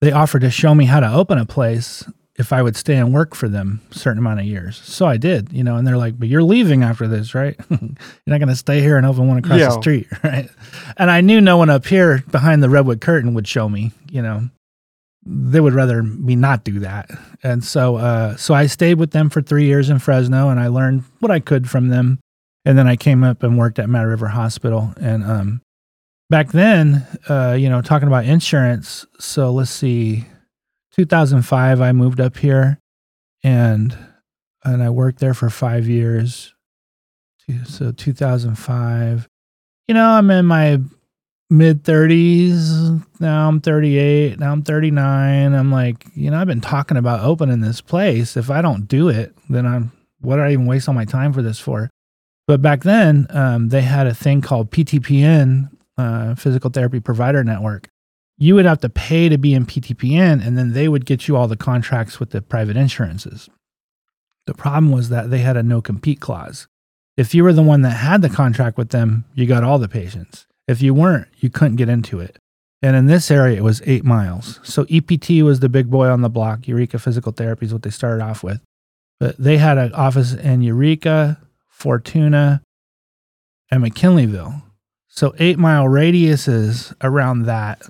they offered to show me how to open a place if I would stay and work for them a certain amount of years. So I did, you know, and they're like, but you're leaving after this, right? you're not going to stay here and open one across Yeah. the street, right? And I knew no one up here behind the redwood curtain would show me, you know. They would rather me not do that. And so, uh, so I stayed with them for three years in Fresno, and I learned what I could from them. And then I came up and worked at Mad River Hospital. And um, back then, uh, you know, talking about insurance. So let's see, 2005, I moved up here, and and I worked there for five years. So 2005, you know, I'm in my mid 30s. Now I'm 38. Now I'm 39. I'm like, you know, I've been talking about opening this place. If I don't do it, then I'm, what did I even waste all my time for this for? But back then, um, they had a thing called PTPN, uh, Physical Therapy Provider Network. You would have to pay to be in PTPN, and then they would get you all the contracts with the private insurances. The problem was that they had a no compete clause. If you were the one that had the contract with them, you got all the patients. If you weren't, you couldn't get into it. And in this area, it was eight miles. So EPT was the big boy on the block. Eureka Physical Therapy is what they started off with. But they had an office in Eureka, Fortuna, and McKinleyville. So eight mile radiuses around that.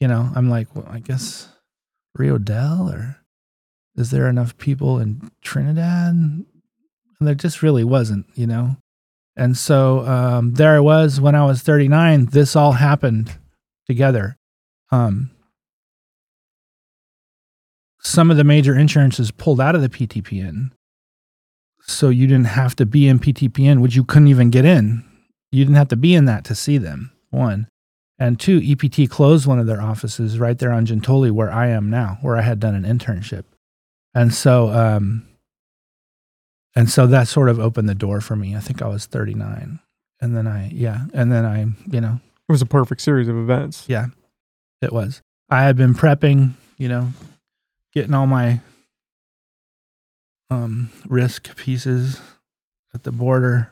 You know, I'm like, well, I guess Rio Dell or is there enough people in Trinidad? And there just really wasn't, you know. And so um, there I was when I was 39. This all happened together. Um, some of the major insurances pulled out of the PTPN. So you didn't have to be in PTPN, which you couldn't even get in. You didn't have to be in that to see them, one. And two, EPT closed one of their offices right there on Gentoli, where I am now, where I had done an internship. And so um, and so that sort of opened the door for me. I think I was 39. And then I, yeah. And then I, you know, it was a perfect series of events. Yeah, it was. I had been prepping, you know, getting all my um, risk pieces at the border.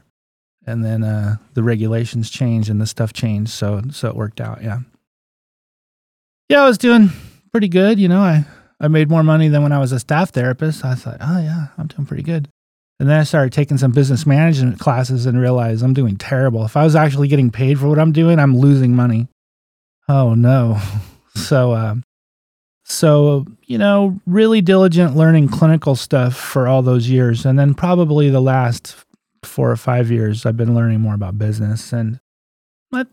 And then uh, the regulations changed and the stuff changed. So, so it worked out. Yeah. Yeah, I was doing pretty good. You know, I, I made more money than when I was a staff therapist. I thought, oh, yeah, I'm doing pretty good. And then I started taking some business management classes and realized I'm doing terrible. If I was actually getting paid for what I'm doing, I'm losing money. Oh no. So, uh, so, you know, really diligent learning clinical stuff for all those years. And then probably the last four or five years, I've been learning more about business. And I,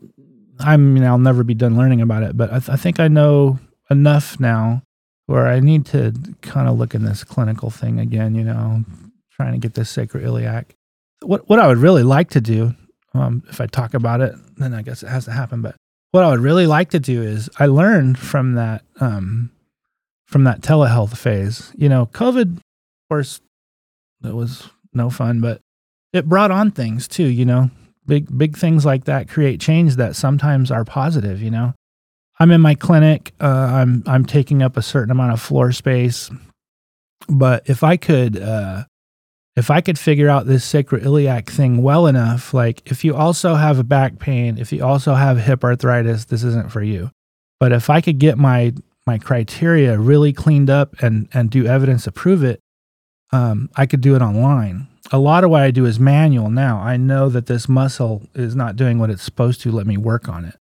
I mean, I'll never be done learning about it, but I, th- I think I know enough now where I need to kind of look in this clinical thing again, you know, trying to get this sacroiliac. What what I would really like to do, um, if I talk about it, then I guess it has to happen. But what I would really like to do is I learned from that um, from that telehealth phase. You know, COVID, of course, it was no fun, but it brought on things too. You know, big big things like that create change that sometimes are positive. You know, I'm in my clinic. Uh, I'm I'm taking up a certain amount of floor space, but if I could uh, if I could figure out this sacroiliac thing well enough, like if you also have a back pain, if you also have hip arthritis, this isn't for you. But if I could get my my criteria really cleaned up and and do evidence to prove it, um, I could do it online. A lot of what I do is manual now. I know that this muscle is not doing what it's supposed to. Let me work on it.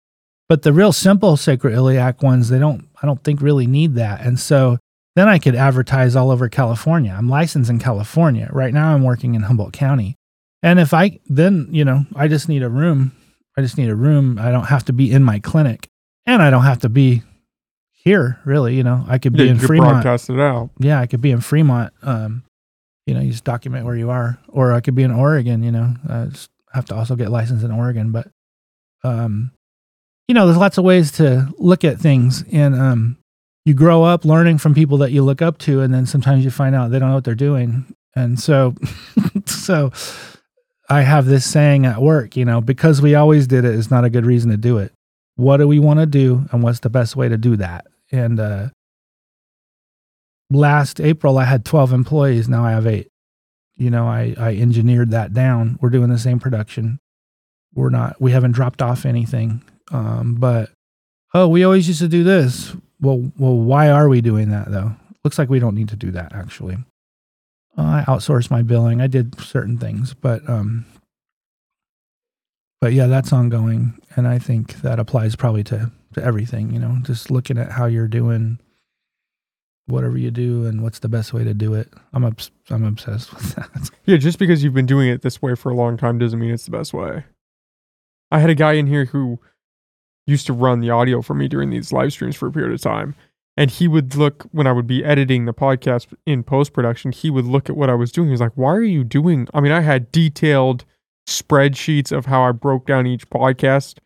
But the real simple sacroiliac ones, they don't. I don't think really need that. And so then I could advertise all over California. I'm licensed in California. Right now I'm working in Humboldt County. And if I then, you know, I just need a room. I just need a room. I don't have to be in my clinic. And I don't have to be here, really. You know, I could be Yeah, in you Fremont. broadcast it out. Yeah, I could be in Fremont. Um, you know, you just document where you are. Or I could be in Oregon, you know. I just have to also get licensed in Oregon. But um, you know, there's lots of ways to look at things. And um you grow up learning from people that you look up to and then sometimes you find out they don't know what they're doing. And so so i have this saying at work you know because we always did it is not a good reason to do it. What do we want to do and what's the best way to do that? And uh last april i had 12 employees. Now i have 8 you know i i engineered that down. We're doing the same production. We're not we haven't dropped off anything. Um but oh we always used to do this well, well, why are we doing that though? Looks like we don't need to do that actually. I outsourced my billing. I did certain things, but um, but yeah, that's ongoing, and I think that applies probably to to everything. You know, just looking at how you're doing whatever you do and what's the best way to do it. I'm obs- I'm obsessed with that. Yeah, just because you've been doing it this way for a long time doesn't mean it's the best way. I had a guy in here who used to run the audio for me during these live streams for a period of time. And he would look when I would be editing the podcast in post production, he would look at what I was doing. He was like, Why are you doing? I mean, I had detailed spreadsheets of how I broke down each podcast.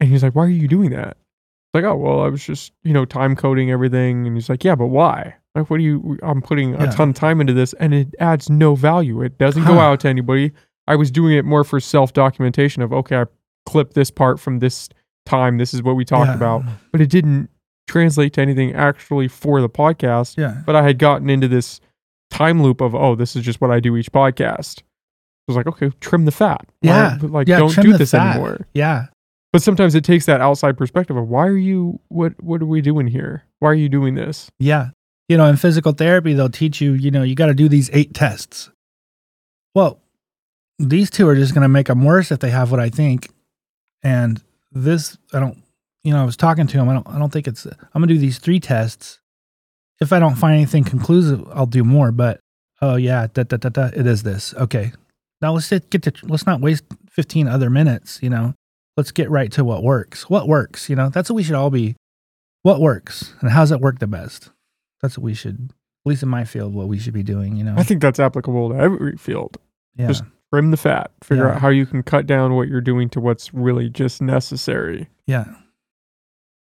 And he's like, Why are you doing that? It's like, oh, well, I was just, you know, time coding everything. And he's like, Yeah, but why? Like, what do you, I'm putting a ton of time into this and it adds no value. It doesn't go out to anybody. I was doing it more for self documentation of, okay, I clipped this part from this time. This is what we talked Yeah. about. But it didn't translate to anything actually for the podcast. Yeah. But I had gotten into this time loop of, oh, this is just what I do each podcast. I was like, okay, trim the fat. Why- Yeah. like, Yeah, don't do this fat. anymore. Yeah. But sometimes it takes that outside perspective of why are you what what are we doing here? Why are you doing this? Yeah. You know, in physical therapy, they'll teach you, you know, you got to do these eight tests. Well, these two are just going to make them worse if they have what I think. And this, I don't, you know, I was talking to him. I don't, I don't think it's, I'm going to do these three tests. If I don't find anything conclusive, I'll do more. But, oh, yeah, da, da, da, da, it is this. Okay. Now let's get get to, let's not waste 15 other minutes, you know, let's get right to what works. What works, you know, that's what we should all be. What works and how's it work the best? That's what we should, at least in my field, what we should be doing, you know? I think that's applicable to every field. yeah. just- Trim the fat. Figure Yeah. out how you can cut down what you're doing to what's really just necessary. Yeah.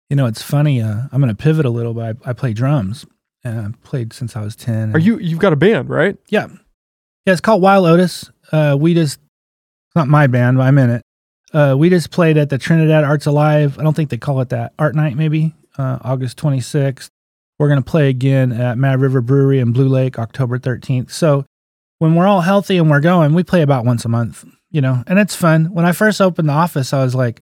You know, it's funny. Uh, I'm going to pivot a little, but I, I play drums and I've played since I was 10. Are you you've got a band, right? Yeah. Yeah. It's called Wild Otis. Uh, we just, it's not my band, but I'm in it. Uh, we just played at the Trinidad Arts Alive. I don't think they call it that. Art Night, maybe, uh, August 26th. We're going to play again at Mad River Brewery in Blue Lake, October 13th. So when we're all healthy and we're going, we play about once a month, you know, and it's fun. When I first opened the office, I was like,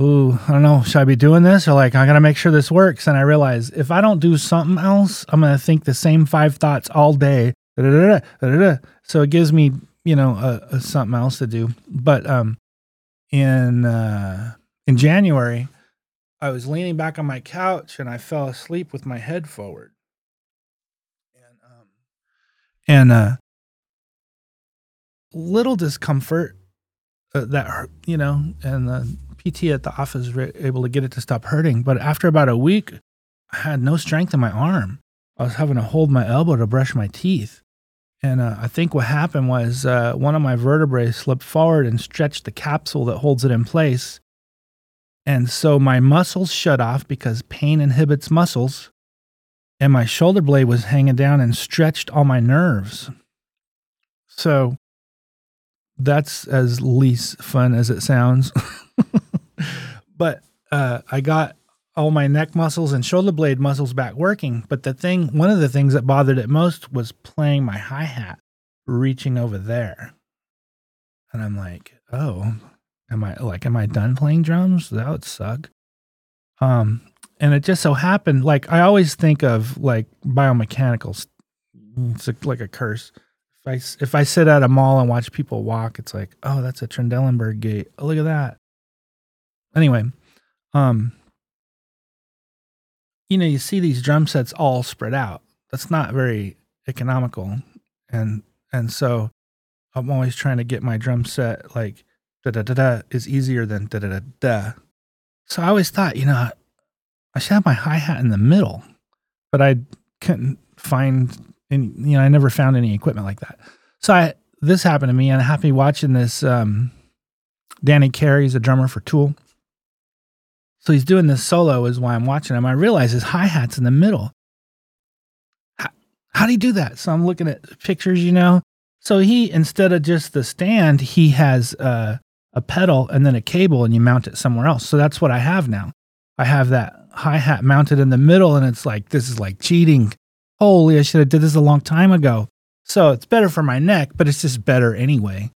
ooh, I don't know, should I be doing this? Or like, I got to make sure this works. And I realized if I don't do something else, I'm to think the same five thoughts all day. So it gives me, you know, a, a something else to do. But um, in uh, in January, I was leaning back on my couch and I fell asleep with my head forward. And um, and uh, little discomfort uh, that hurt, you know, and the PT at the office was able to get it to stop hurting. But after about a week, I had no strength in my arm. I was having to hold my elbow to brush my teeth. And uh, I think what happened was uh, one of my vertebrae slipped forward and stretched the capsule that holds it in place. And so my muscles shut off because pain inhibits muscles. And my shoulder blade was hanging down and stretched all my nerves. So that's as least fun as it sounds. but uh, I got all my neck muscles and shoulder blade muscles back working. But the thing, one of the things that bothered it most was playing my hi hat, reaching over there. And I'm like, oh, am I like, am I done playing drums? That would suck. Um, and it just so happened, like I always think of like biomechanicals. It's like a curse. If I if I sit at a mall and watch people walk, it's like, oh, that's a Trendelenburg gait. Oh, look at that. Anyway, um, you know, you see these drum sets all spread out. That's not very economical, and and so I'm always trying to get my drum set like da da da da is easier than da da da da. So I always thought, you know, I should have my hi hat in the middle, but I couldn't find any. You know, I never found any equipment like that. So I this happened to me, and I be watching this. Um, Danny Carey's a drummer for Tool. So he's doing this solo is why I'm watching him. I realize his hi hat's in the middle. How, how do he do that? So I'm looking at pictures, you know. So he instead of just the stand, he has uh, a pedal and then a cable, and you mount it somewhere else. So that's what I have now. I have that hi hat mounted in the middle, and it's like this is like cheating. Holy, I should have did this a long time ago. So it's better for my neck, but it's just better anyway.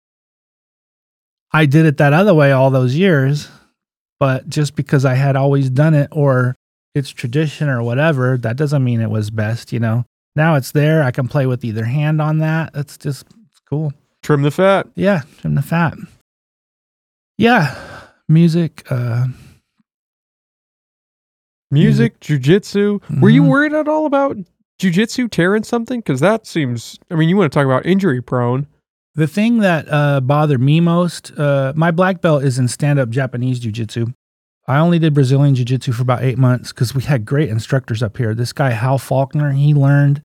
I did it that other way all those years, but just because I had always done it or it's tradition or whatever, that doesn't mean it was best, you know. Now it's there. I can play with either hand on that. That's just cool. Trim the fat. Yeah, trim the fat. Yeah, music. Uh, Music, jujitsu. Were you Mhm. worried at all about jujitsu tearing something? Because that seems. I mean, you want to talk about injury prone. The thing that uh, bothered me most, uh, my black belt is in stand up Japanese jiu jitsu. I only did Brazilian jiu jitsu for about eight months because we had great instructors up here. This guy, Hal Faulkner, he learned,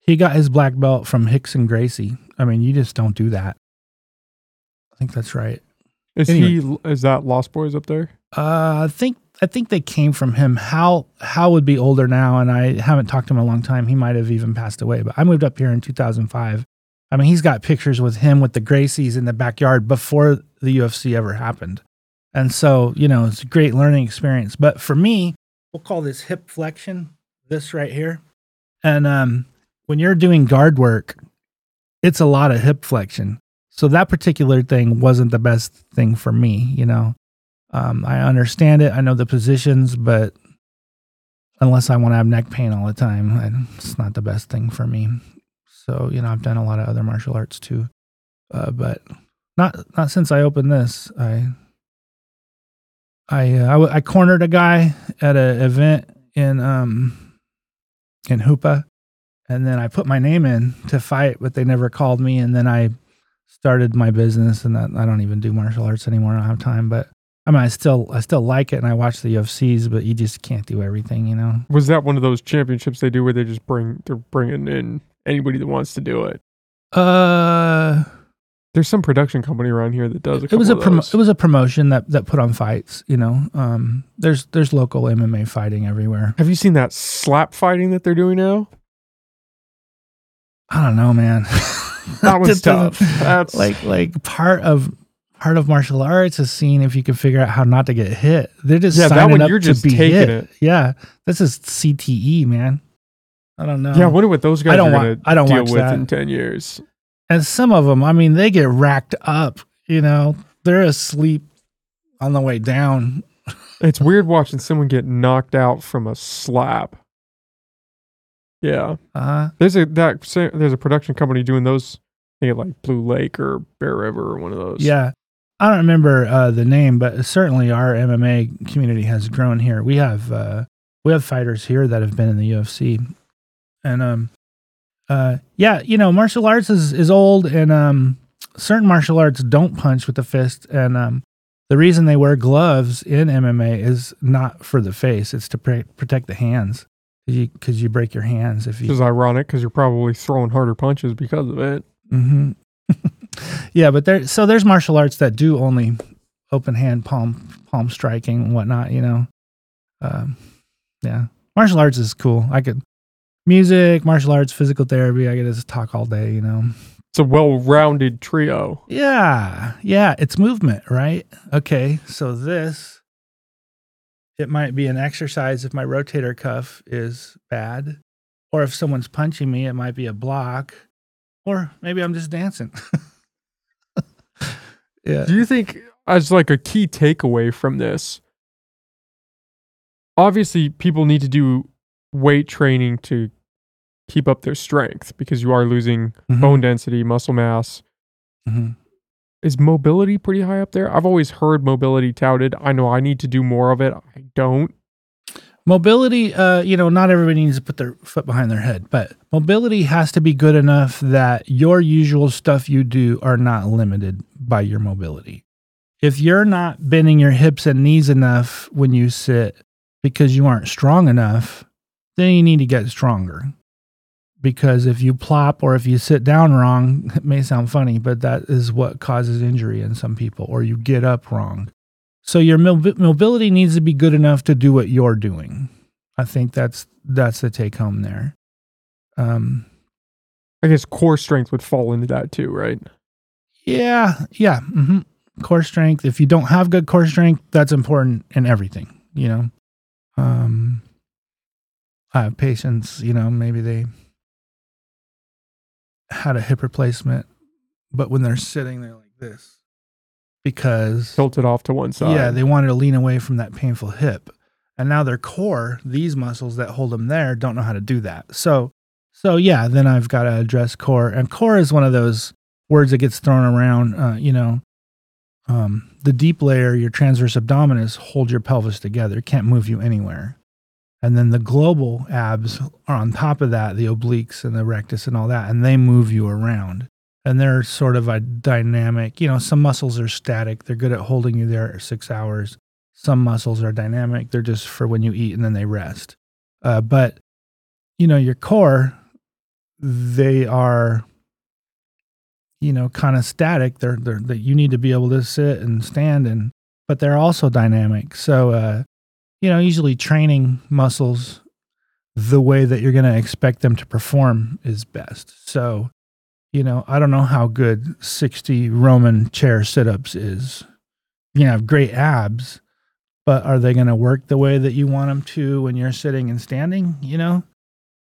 he got his black belt from Rickson Gracie. I mean, you just don't do that. I think that's right. Is Anyway. he? Is that Lost Boys up there? Uh, I think I think they came from him. Hal Hal would be older now, and I haven't talked to him a long time. He might have even passed away. But I moved up here in 2005. I mean, he's got pictures with him with the Gracies in the backyard before the UFC ever happened, and so you know it's a great learning experience. But for me, we'll call this hip flexion, this right here, and um, when you're doing guard work, it's a lot of hip flexion. So that particular thing wasn't the best thing for me, you know. Um, I understand it. I know the positions, but unless I want to have neck pain all the time, it's not the best thing for me. So you know, I've done a lot of other martial arts too, uh, but not not since I opened this. I I uh, I, w- I cornered a guy at an event in um in Hoopa, and then I put my name in to fight, but they never called me. And then I started my business, and that I don't even do martial arts anymore. I don't have time, but I mean, I still I still like it, and I watch the UFCs, but you just can't do everything, you know. Was that one of those championships they do where they just bring? They're bringing in anybody that wants to do it. Uh, There's some production company around here that does. A it was a promo- it was a promotion that that put on fights, you know. Um, there's there's local MMA fighting everywhere. Have you seen that slap fighting that they're doing now? I don't know, man. That doesn't- tough. That's like like part of part of martial arts is seeing if you can figure out how not to get hit. They're just Yeah, that signing one, up you're to just be taking hit. it. Yeah, this is CTE, man. I don't know. yeah. I wonder what those guys I don't are going to I don't deal watch with that. in ten years. and some of them, I mean, they get racked up. You know, they're asleep on the way down. It's weird watching someone get knocked out from a slap. Yeah, Uh, there's a that there's a production company doing those. I think like Blue Lake or Bear River or one of those. yeah. I don't remember uh, the name, but certainly our MMA community has grown here. We have uh, we have fighters here that have been in the UFC, and um, uh, yeah, you know, martial arts is is old, and um, certain martial arts don't punch with the fist, and um, the reason they wear gloves in MMA is not for the face; it's to pre- protect the hands. Because you, you break your hands if you is ironic because you're probably throwing harder punches because of it. hmm yeah, but there. So there's martial arts that do only open hand palm palm striking and whatnot. You know, um, yeah, martial arts is cool. I could music, martial arts, physical therapy. I could just talk all day. You know. It's a well-rounded trio. Yeah, yeah, it's movement, right? Okay, so this it might be an exercise if my rotator cuff is bad, or if someone's punching me, it might be a block, or maybe I'm just dancing. yeah. Do you think, as like a key takeaway from this, obviously people need to do weight training to keep up their strength because you are losing Mhm, bone density, muscle mass. mhm. Is mobility pretty high up there? I've always heard mobility touted. I know I need to do more of it. I don't. Mobility, uh, you know, not everybody needs to put their foot behind their head, but mobility has to be good enough that your usual stuff you do are not limited by your mobility. If you're not bending your hips and knees enough when you sit because you aren't strong enough, then you need to get stronger. Because if you plop or if you sit down wrong, it may sound funny, but that is what causes injury in some people, or you get up wrong. So your mobility needs to be good enough to do what you're doing. I think that's that's the take home there. Um, I guess core strength would fall into that too, right? yeah, yeah. hmm Core strength. If you don't have good core strength, that's important in everything. You know, um, I have patients. You know, maybe they had a hip replacement, but when they're sitting, they're like this because Tilted off to one side. Yeah, they wanted to lean away from that painful hip. And now their core, these muscles that hold them there, don't know how to do that. So, so yeah, then I've got to address core. And core is one of those words that gets thrown around. Uh, you know, um, the deep layer, your transverse abdominis, hold your pelvis together. Can't move you anywhere. And then the global abs are on top of that, the obliques and the rectus and all that, and they move you around. And they're sort of a dynamic, you know, some muscles are static. They're good at holding you there six hours. Some muscles are dynamic. They're just for when you eat and then they rest. Uh, but, you know, your core, they are, you know, kind of static. They're, they're, that you need to be able to sit and stand and, but they're also dynamic. So, uh, you know, usually training muscles the way that you're going to expect them to perform is best. So, you know, I don't know how good 60 Roman chair sit ups is. You can have great abs, but are they going to work the way that you want them to when you're sitting and standing, you know?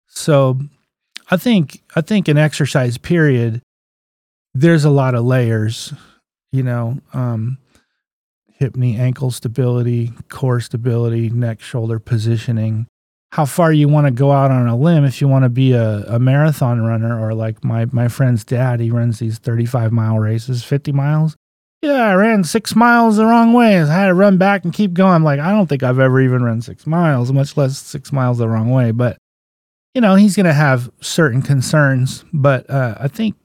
So, I think I think an exercise period there's a lot of layers, you know, um hip, knee, ankle stability, core stability, neck, shoulder positioning. How far you want to go out on a limb if you want to be a, a marathon runner or like my, my friend's dad, he runs these 35 mile races, 50 miles. Yeah, I ran six miles the wrong way. I had to run back and keep going. Like, I don't think I've ever even run six miles, much less six miles the wrong way. But, you know, he's going to have certain concerns. But uh, I think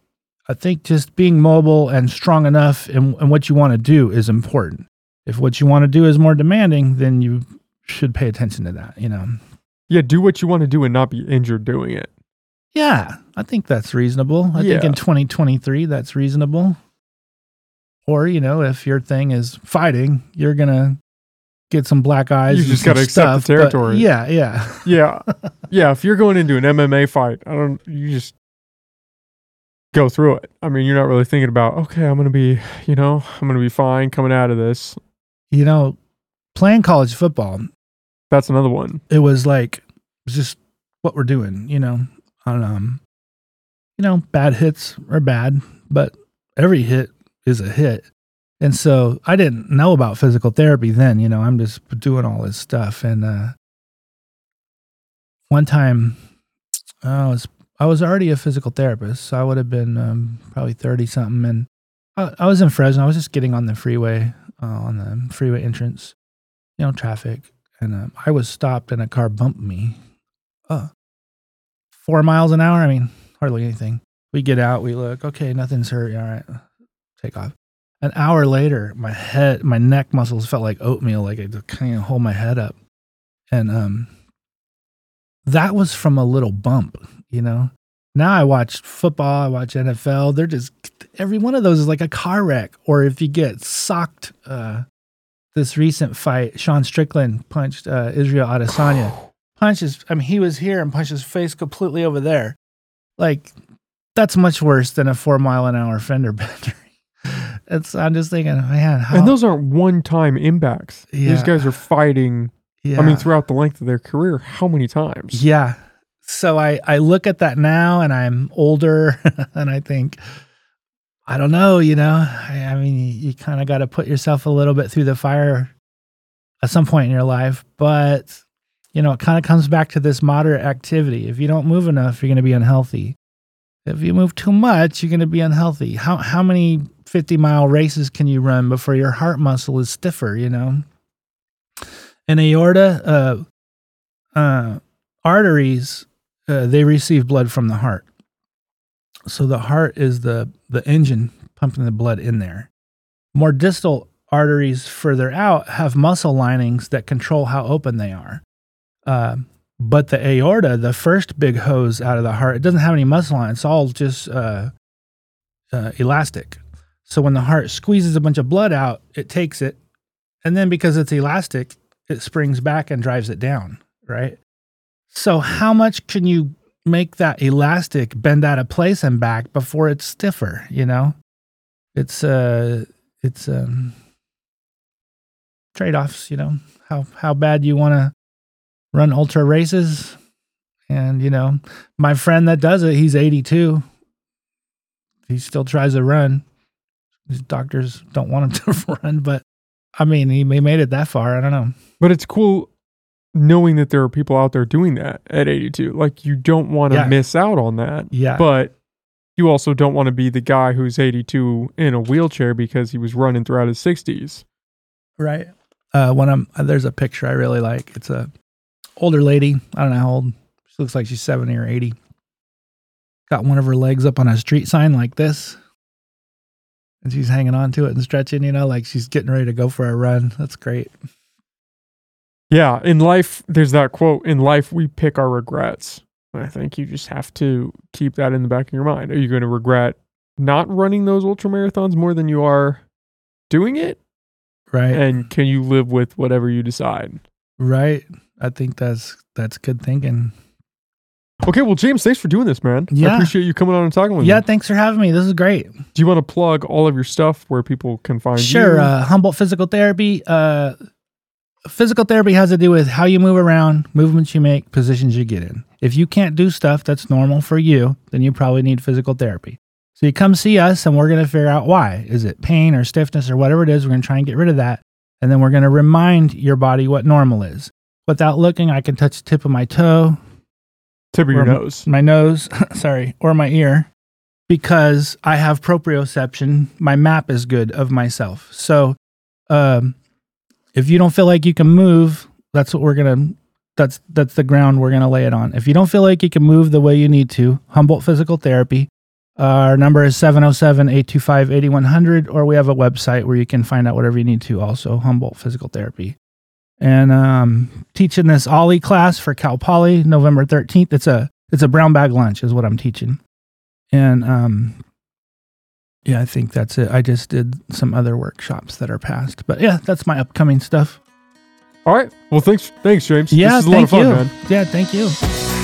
I think just being mobile and strong enough and, what you want to do is important if what you want to do is more demanding, then you should pay attention to that, you know. Yeah, do what you want to do and not be injured doing it. Yeah, I think that's reasonable. I Yeah. think in 2023 that's reasonable. Or, you know, if your thing is fighting, you're going to get some black eyes. You just gotta accept the territory. yeah, yeah. Yeah. yeah, if you're going into an MMA fight, I don't you just go through it. I mean, you're not really thinking about, okay, I'm going to be, you know, I'm going to be fine coming out of this. You know, playing college football, That's another one. it was like just what we're doing, you know. On um you know, bad hits are bad, but every hit is a hit. And so I didn't know about physical therapy then, you know, I'm just doing all this stuff and uh one time I was I was already a physical therapist, so I would have been um, probably 30 something and I, I was in Fresno. I was just getting on the freeway uh, on the freeway entrance, you know, traffic and um, I was stopped and a car bumped me. Uh, four miles an hour. I mean, hardly anything. We get out, we look, okay, nothing's hurt. All right, take off. An hour later, my head, my neck muscles felt like oatmeal, like I just kind of hold my head up. And um, that was from a little bump, you know? Now I watch football, I watch NFL. They're just, every one of those is like a car wreck. Or if you get socked, uh, this recent fight, Sean Strickland punched uh, Israel Adesanya. Punches, I mean, he was here and punched his face completely over there. Like, that's much worse than a four mile an hour fender bender. it's, I'm just thinking, man, how, And those aren't one time impacts. These guys are fighting, yeah. I mean, throughout the length of their career, how many times? Yeah. So I I look at that now and I'm older and I think I don't know, you know. I, I mean, you, you kind of got to put yourself a little bit through the fire at some point in your life, but you know, it kind of comes back to this moderate activity. If you don't move enough, you're going to be unhealthy. If you move too much, you're going to be unhealthy. How how many 50 mile races can you run before your heart muscle is stiffer, you know? An aorta uh uh arteries uh, they receive blood from the heart. So the heart is the the engine pumping the blood in there. More distal arteries further out have muscle linings that control how open they are. Uh, but the aorta, the first big hose out of the heart, it doesn't have any muscle on it. It's all just uh, uh, elastic. So when the heart squeezes a bunch of blood out, it takes it, and then because it's elastic, it springs back and drives it down. Right. So how much can you make that elastic bend out of place and back before it's stiffer, you know? It's uh it's um trade-offs, you know. How how bad you want to run ultra races and you know, my friend that does it, he's 82. He still tries to run. His doctors don't want him to run, but I mean, he, he made it that far. I don't know. But it's cool knowing that there are people out there doing that at 82. Like, you don't want to Yeah. miss out on that. Yeah. But you also don't want to be the guy who's 82 in a wheelchair because he was running throughout his 60s. Right. Uh, when I'm uh, there's a picture I really like. It's a older lady. I don't know how old. She looks like she's 70 or 80. Got one of her legs up on a street sign like this. And she's hanging on to it and stretching, you know, like she's getting ready to go for a run. That's great. Yeah, in life, there's that quote in life, we pick our regrets. And I think you just have to keep that in the back of your mind. Are you going to regret not running those ultra marathons more than you are doing it? Right. And can you live with whatever you decide? right. I think that's that's good thinking. Okay, well, James, thanks for doing this, man. I Yeah. appreciate you coming on and talking with Yeah, me. Yeah, thanks for having me. This is great. Do you want to plug all of your stuff where people can find Sure. you? Uh, Humboldt Physical Therapy. Uh, physical therapy has to do with how you move around, movements you make, positions you get in. If you can't do stuff that's normal for you, then you probably need physical therapy. So you come see us and we're going to figure out why. Is it pain or stiffness or whatever it is? We're going to try and get rid of that. And then we're going to remind your body what normal is. Without looking, I can touch the tip of my toe, Tip of your nose. my nose, sorry, or my ear, because I have proprioception. My map is good of myself. So, um, if you don't feel like you can move, that's what we're gonna. That's that's the ground we're gonna lay it on. If you don't feel like you can move the way you need to, Humboldt Physical Therapy. our number is 707-825-8100 or we have a website where you can find out whatever you need to also Humboldt Physical Therapy and um, teaching this OLLI class for Cal Poly November 13th. It's a it's a brown bag lunch is what I'm teaching. And um yeah, I think that's it. I just did some other workshops that are past. But yeah, that's my upcoming stuff. All right. Well, thanks, thanks, James. Yeah, this is a lot thank of fun, you. man. Yeah, thank you.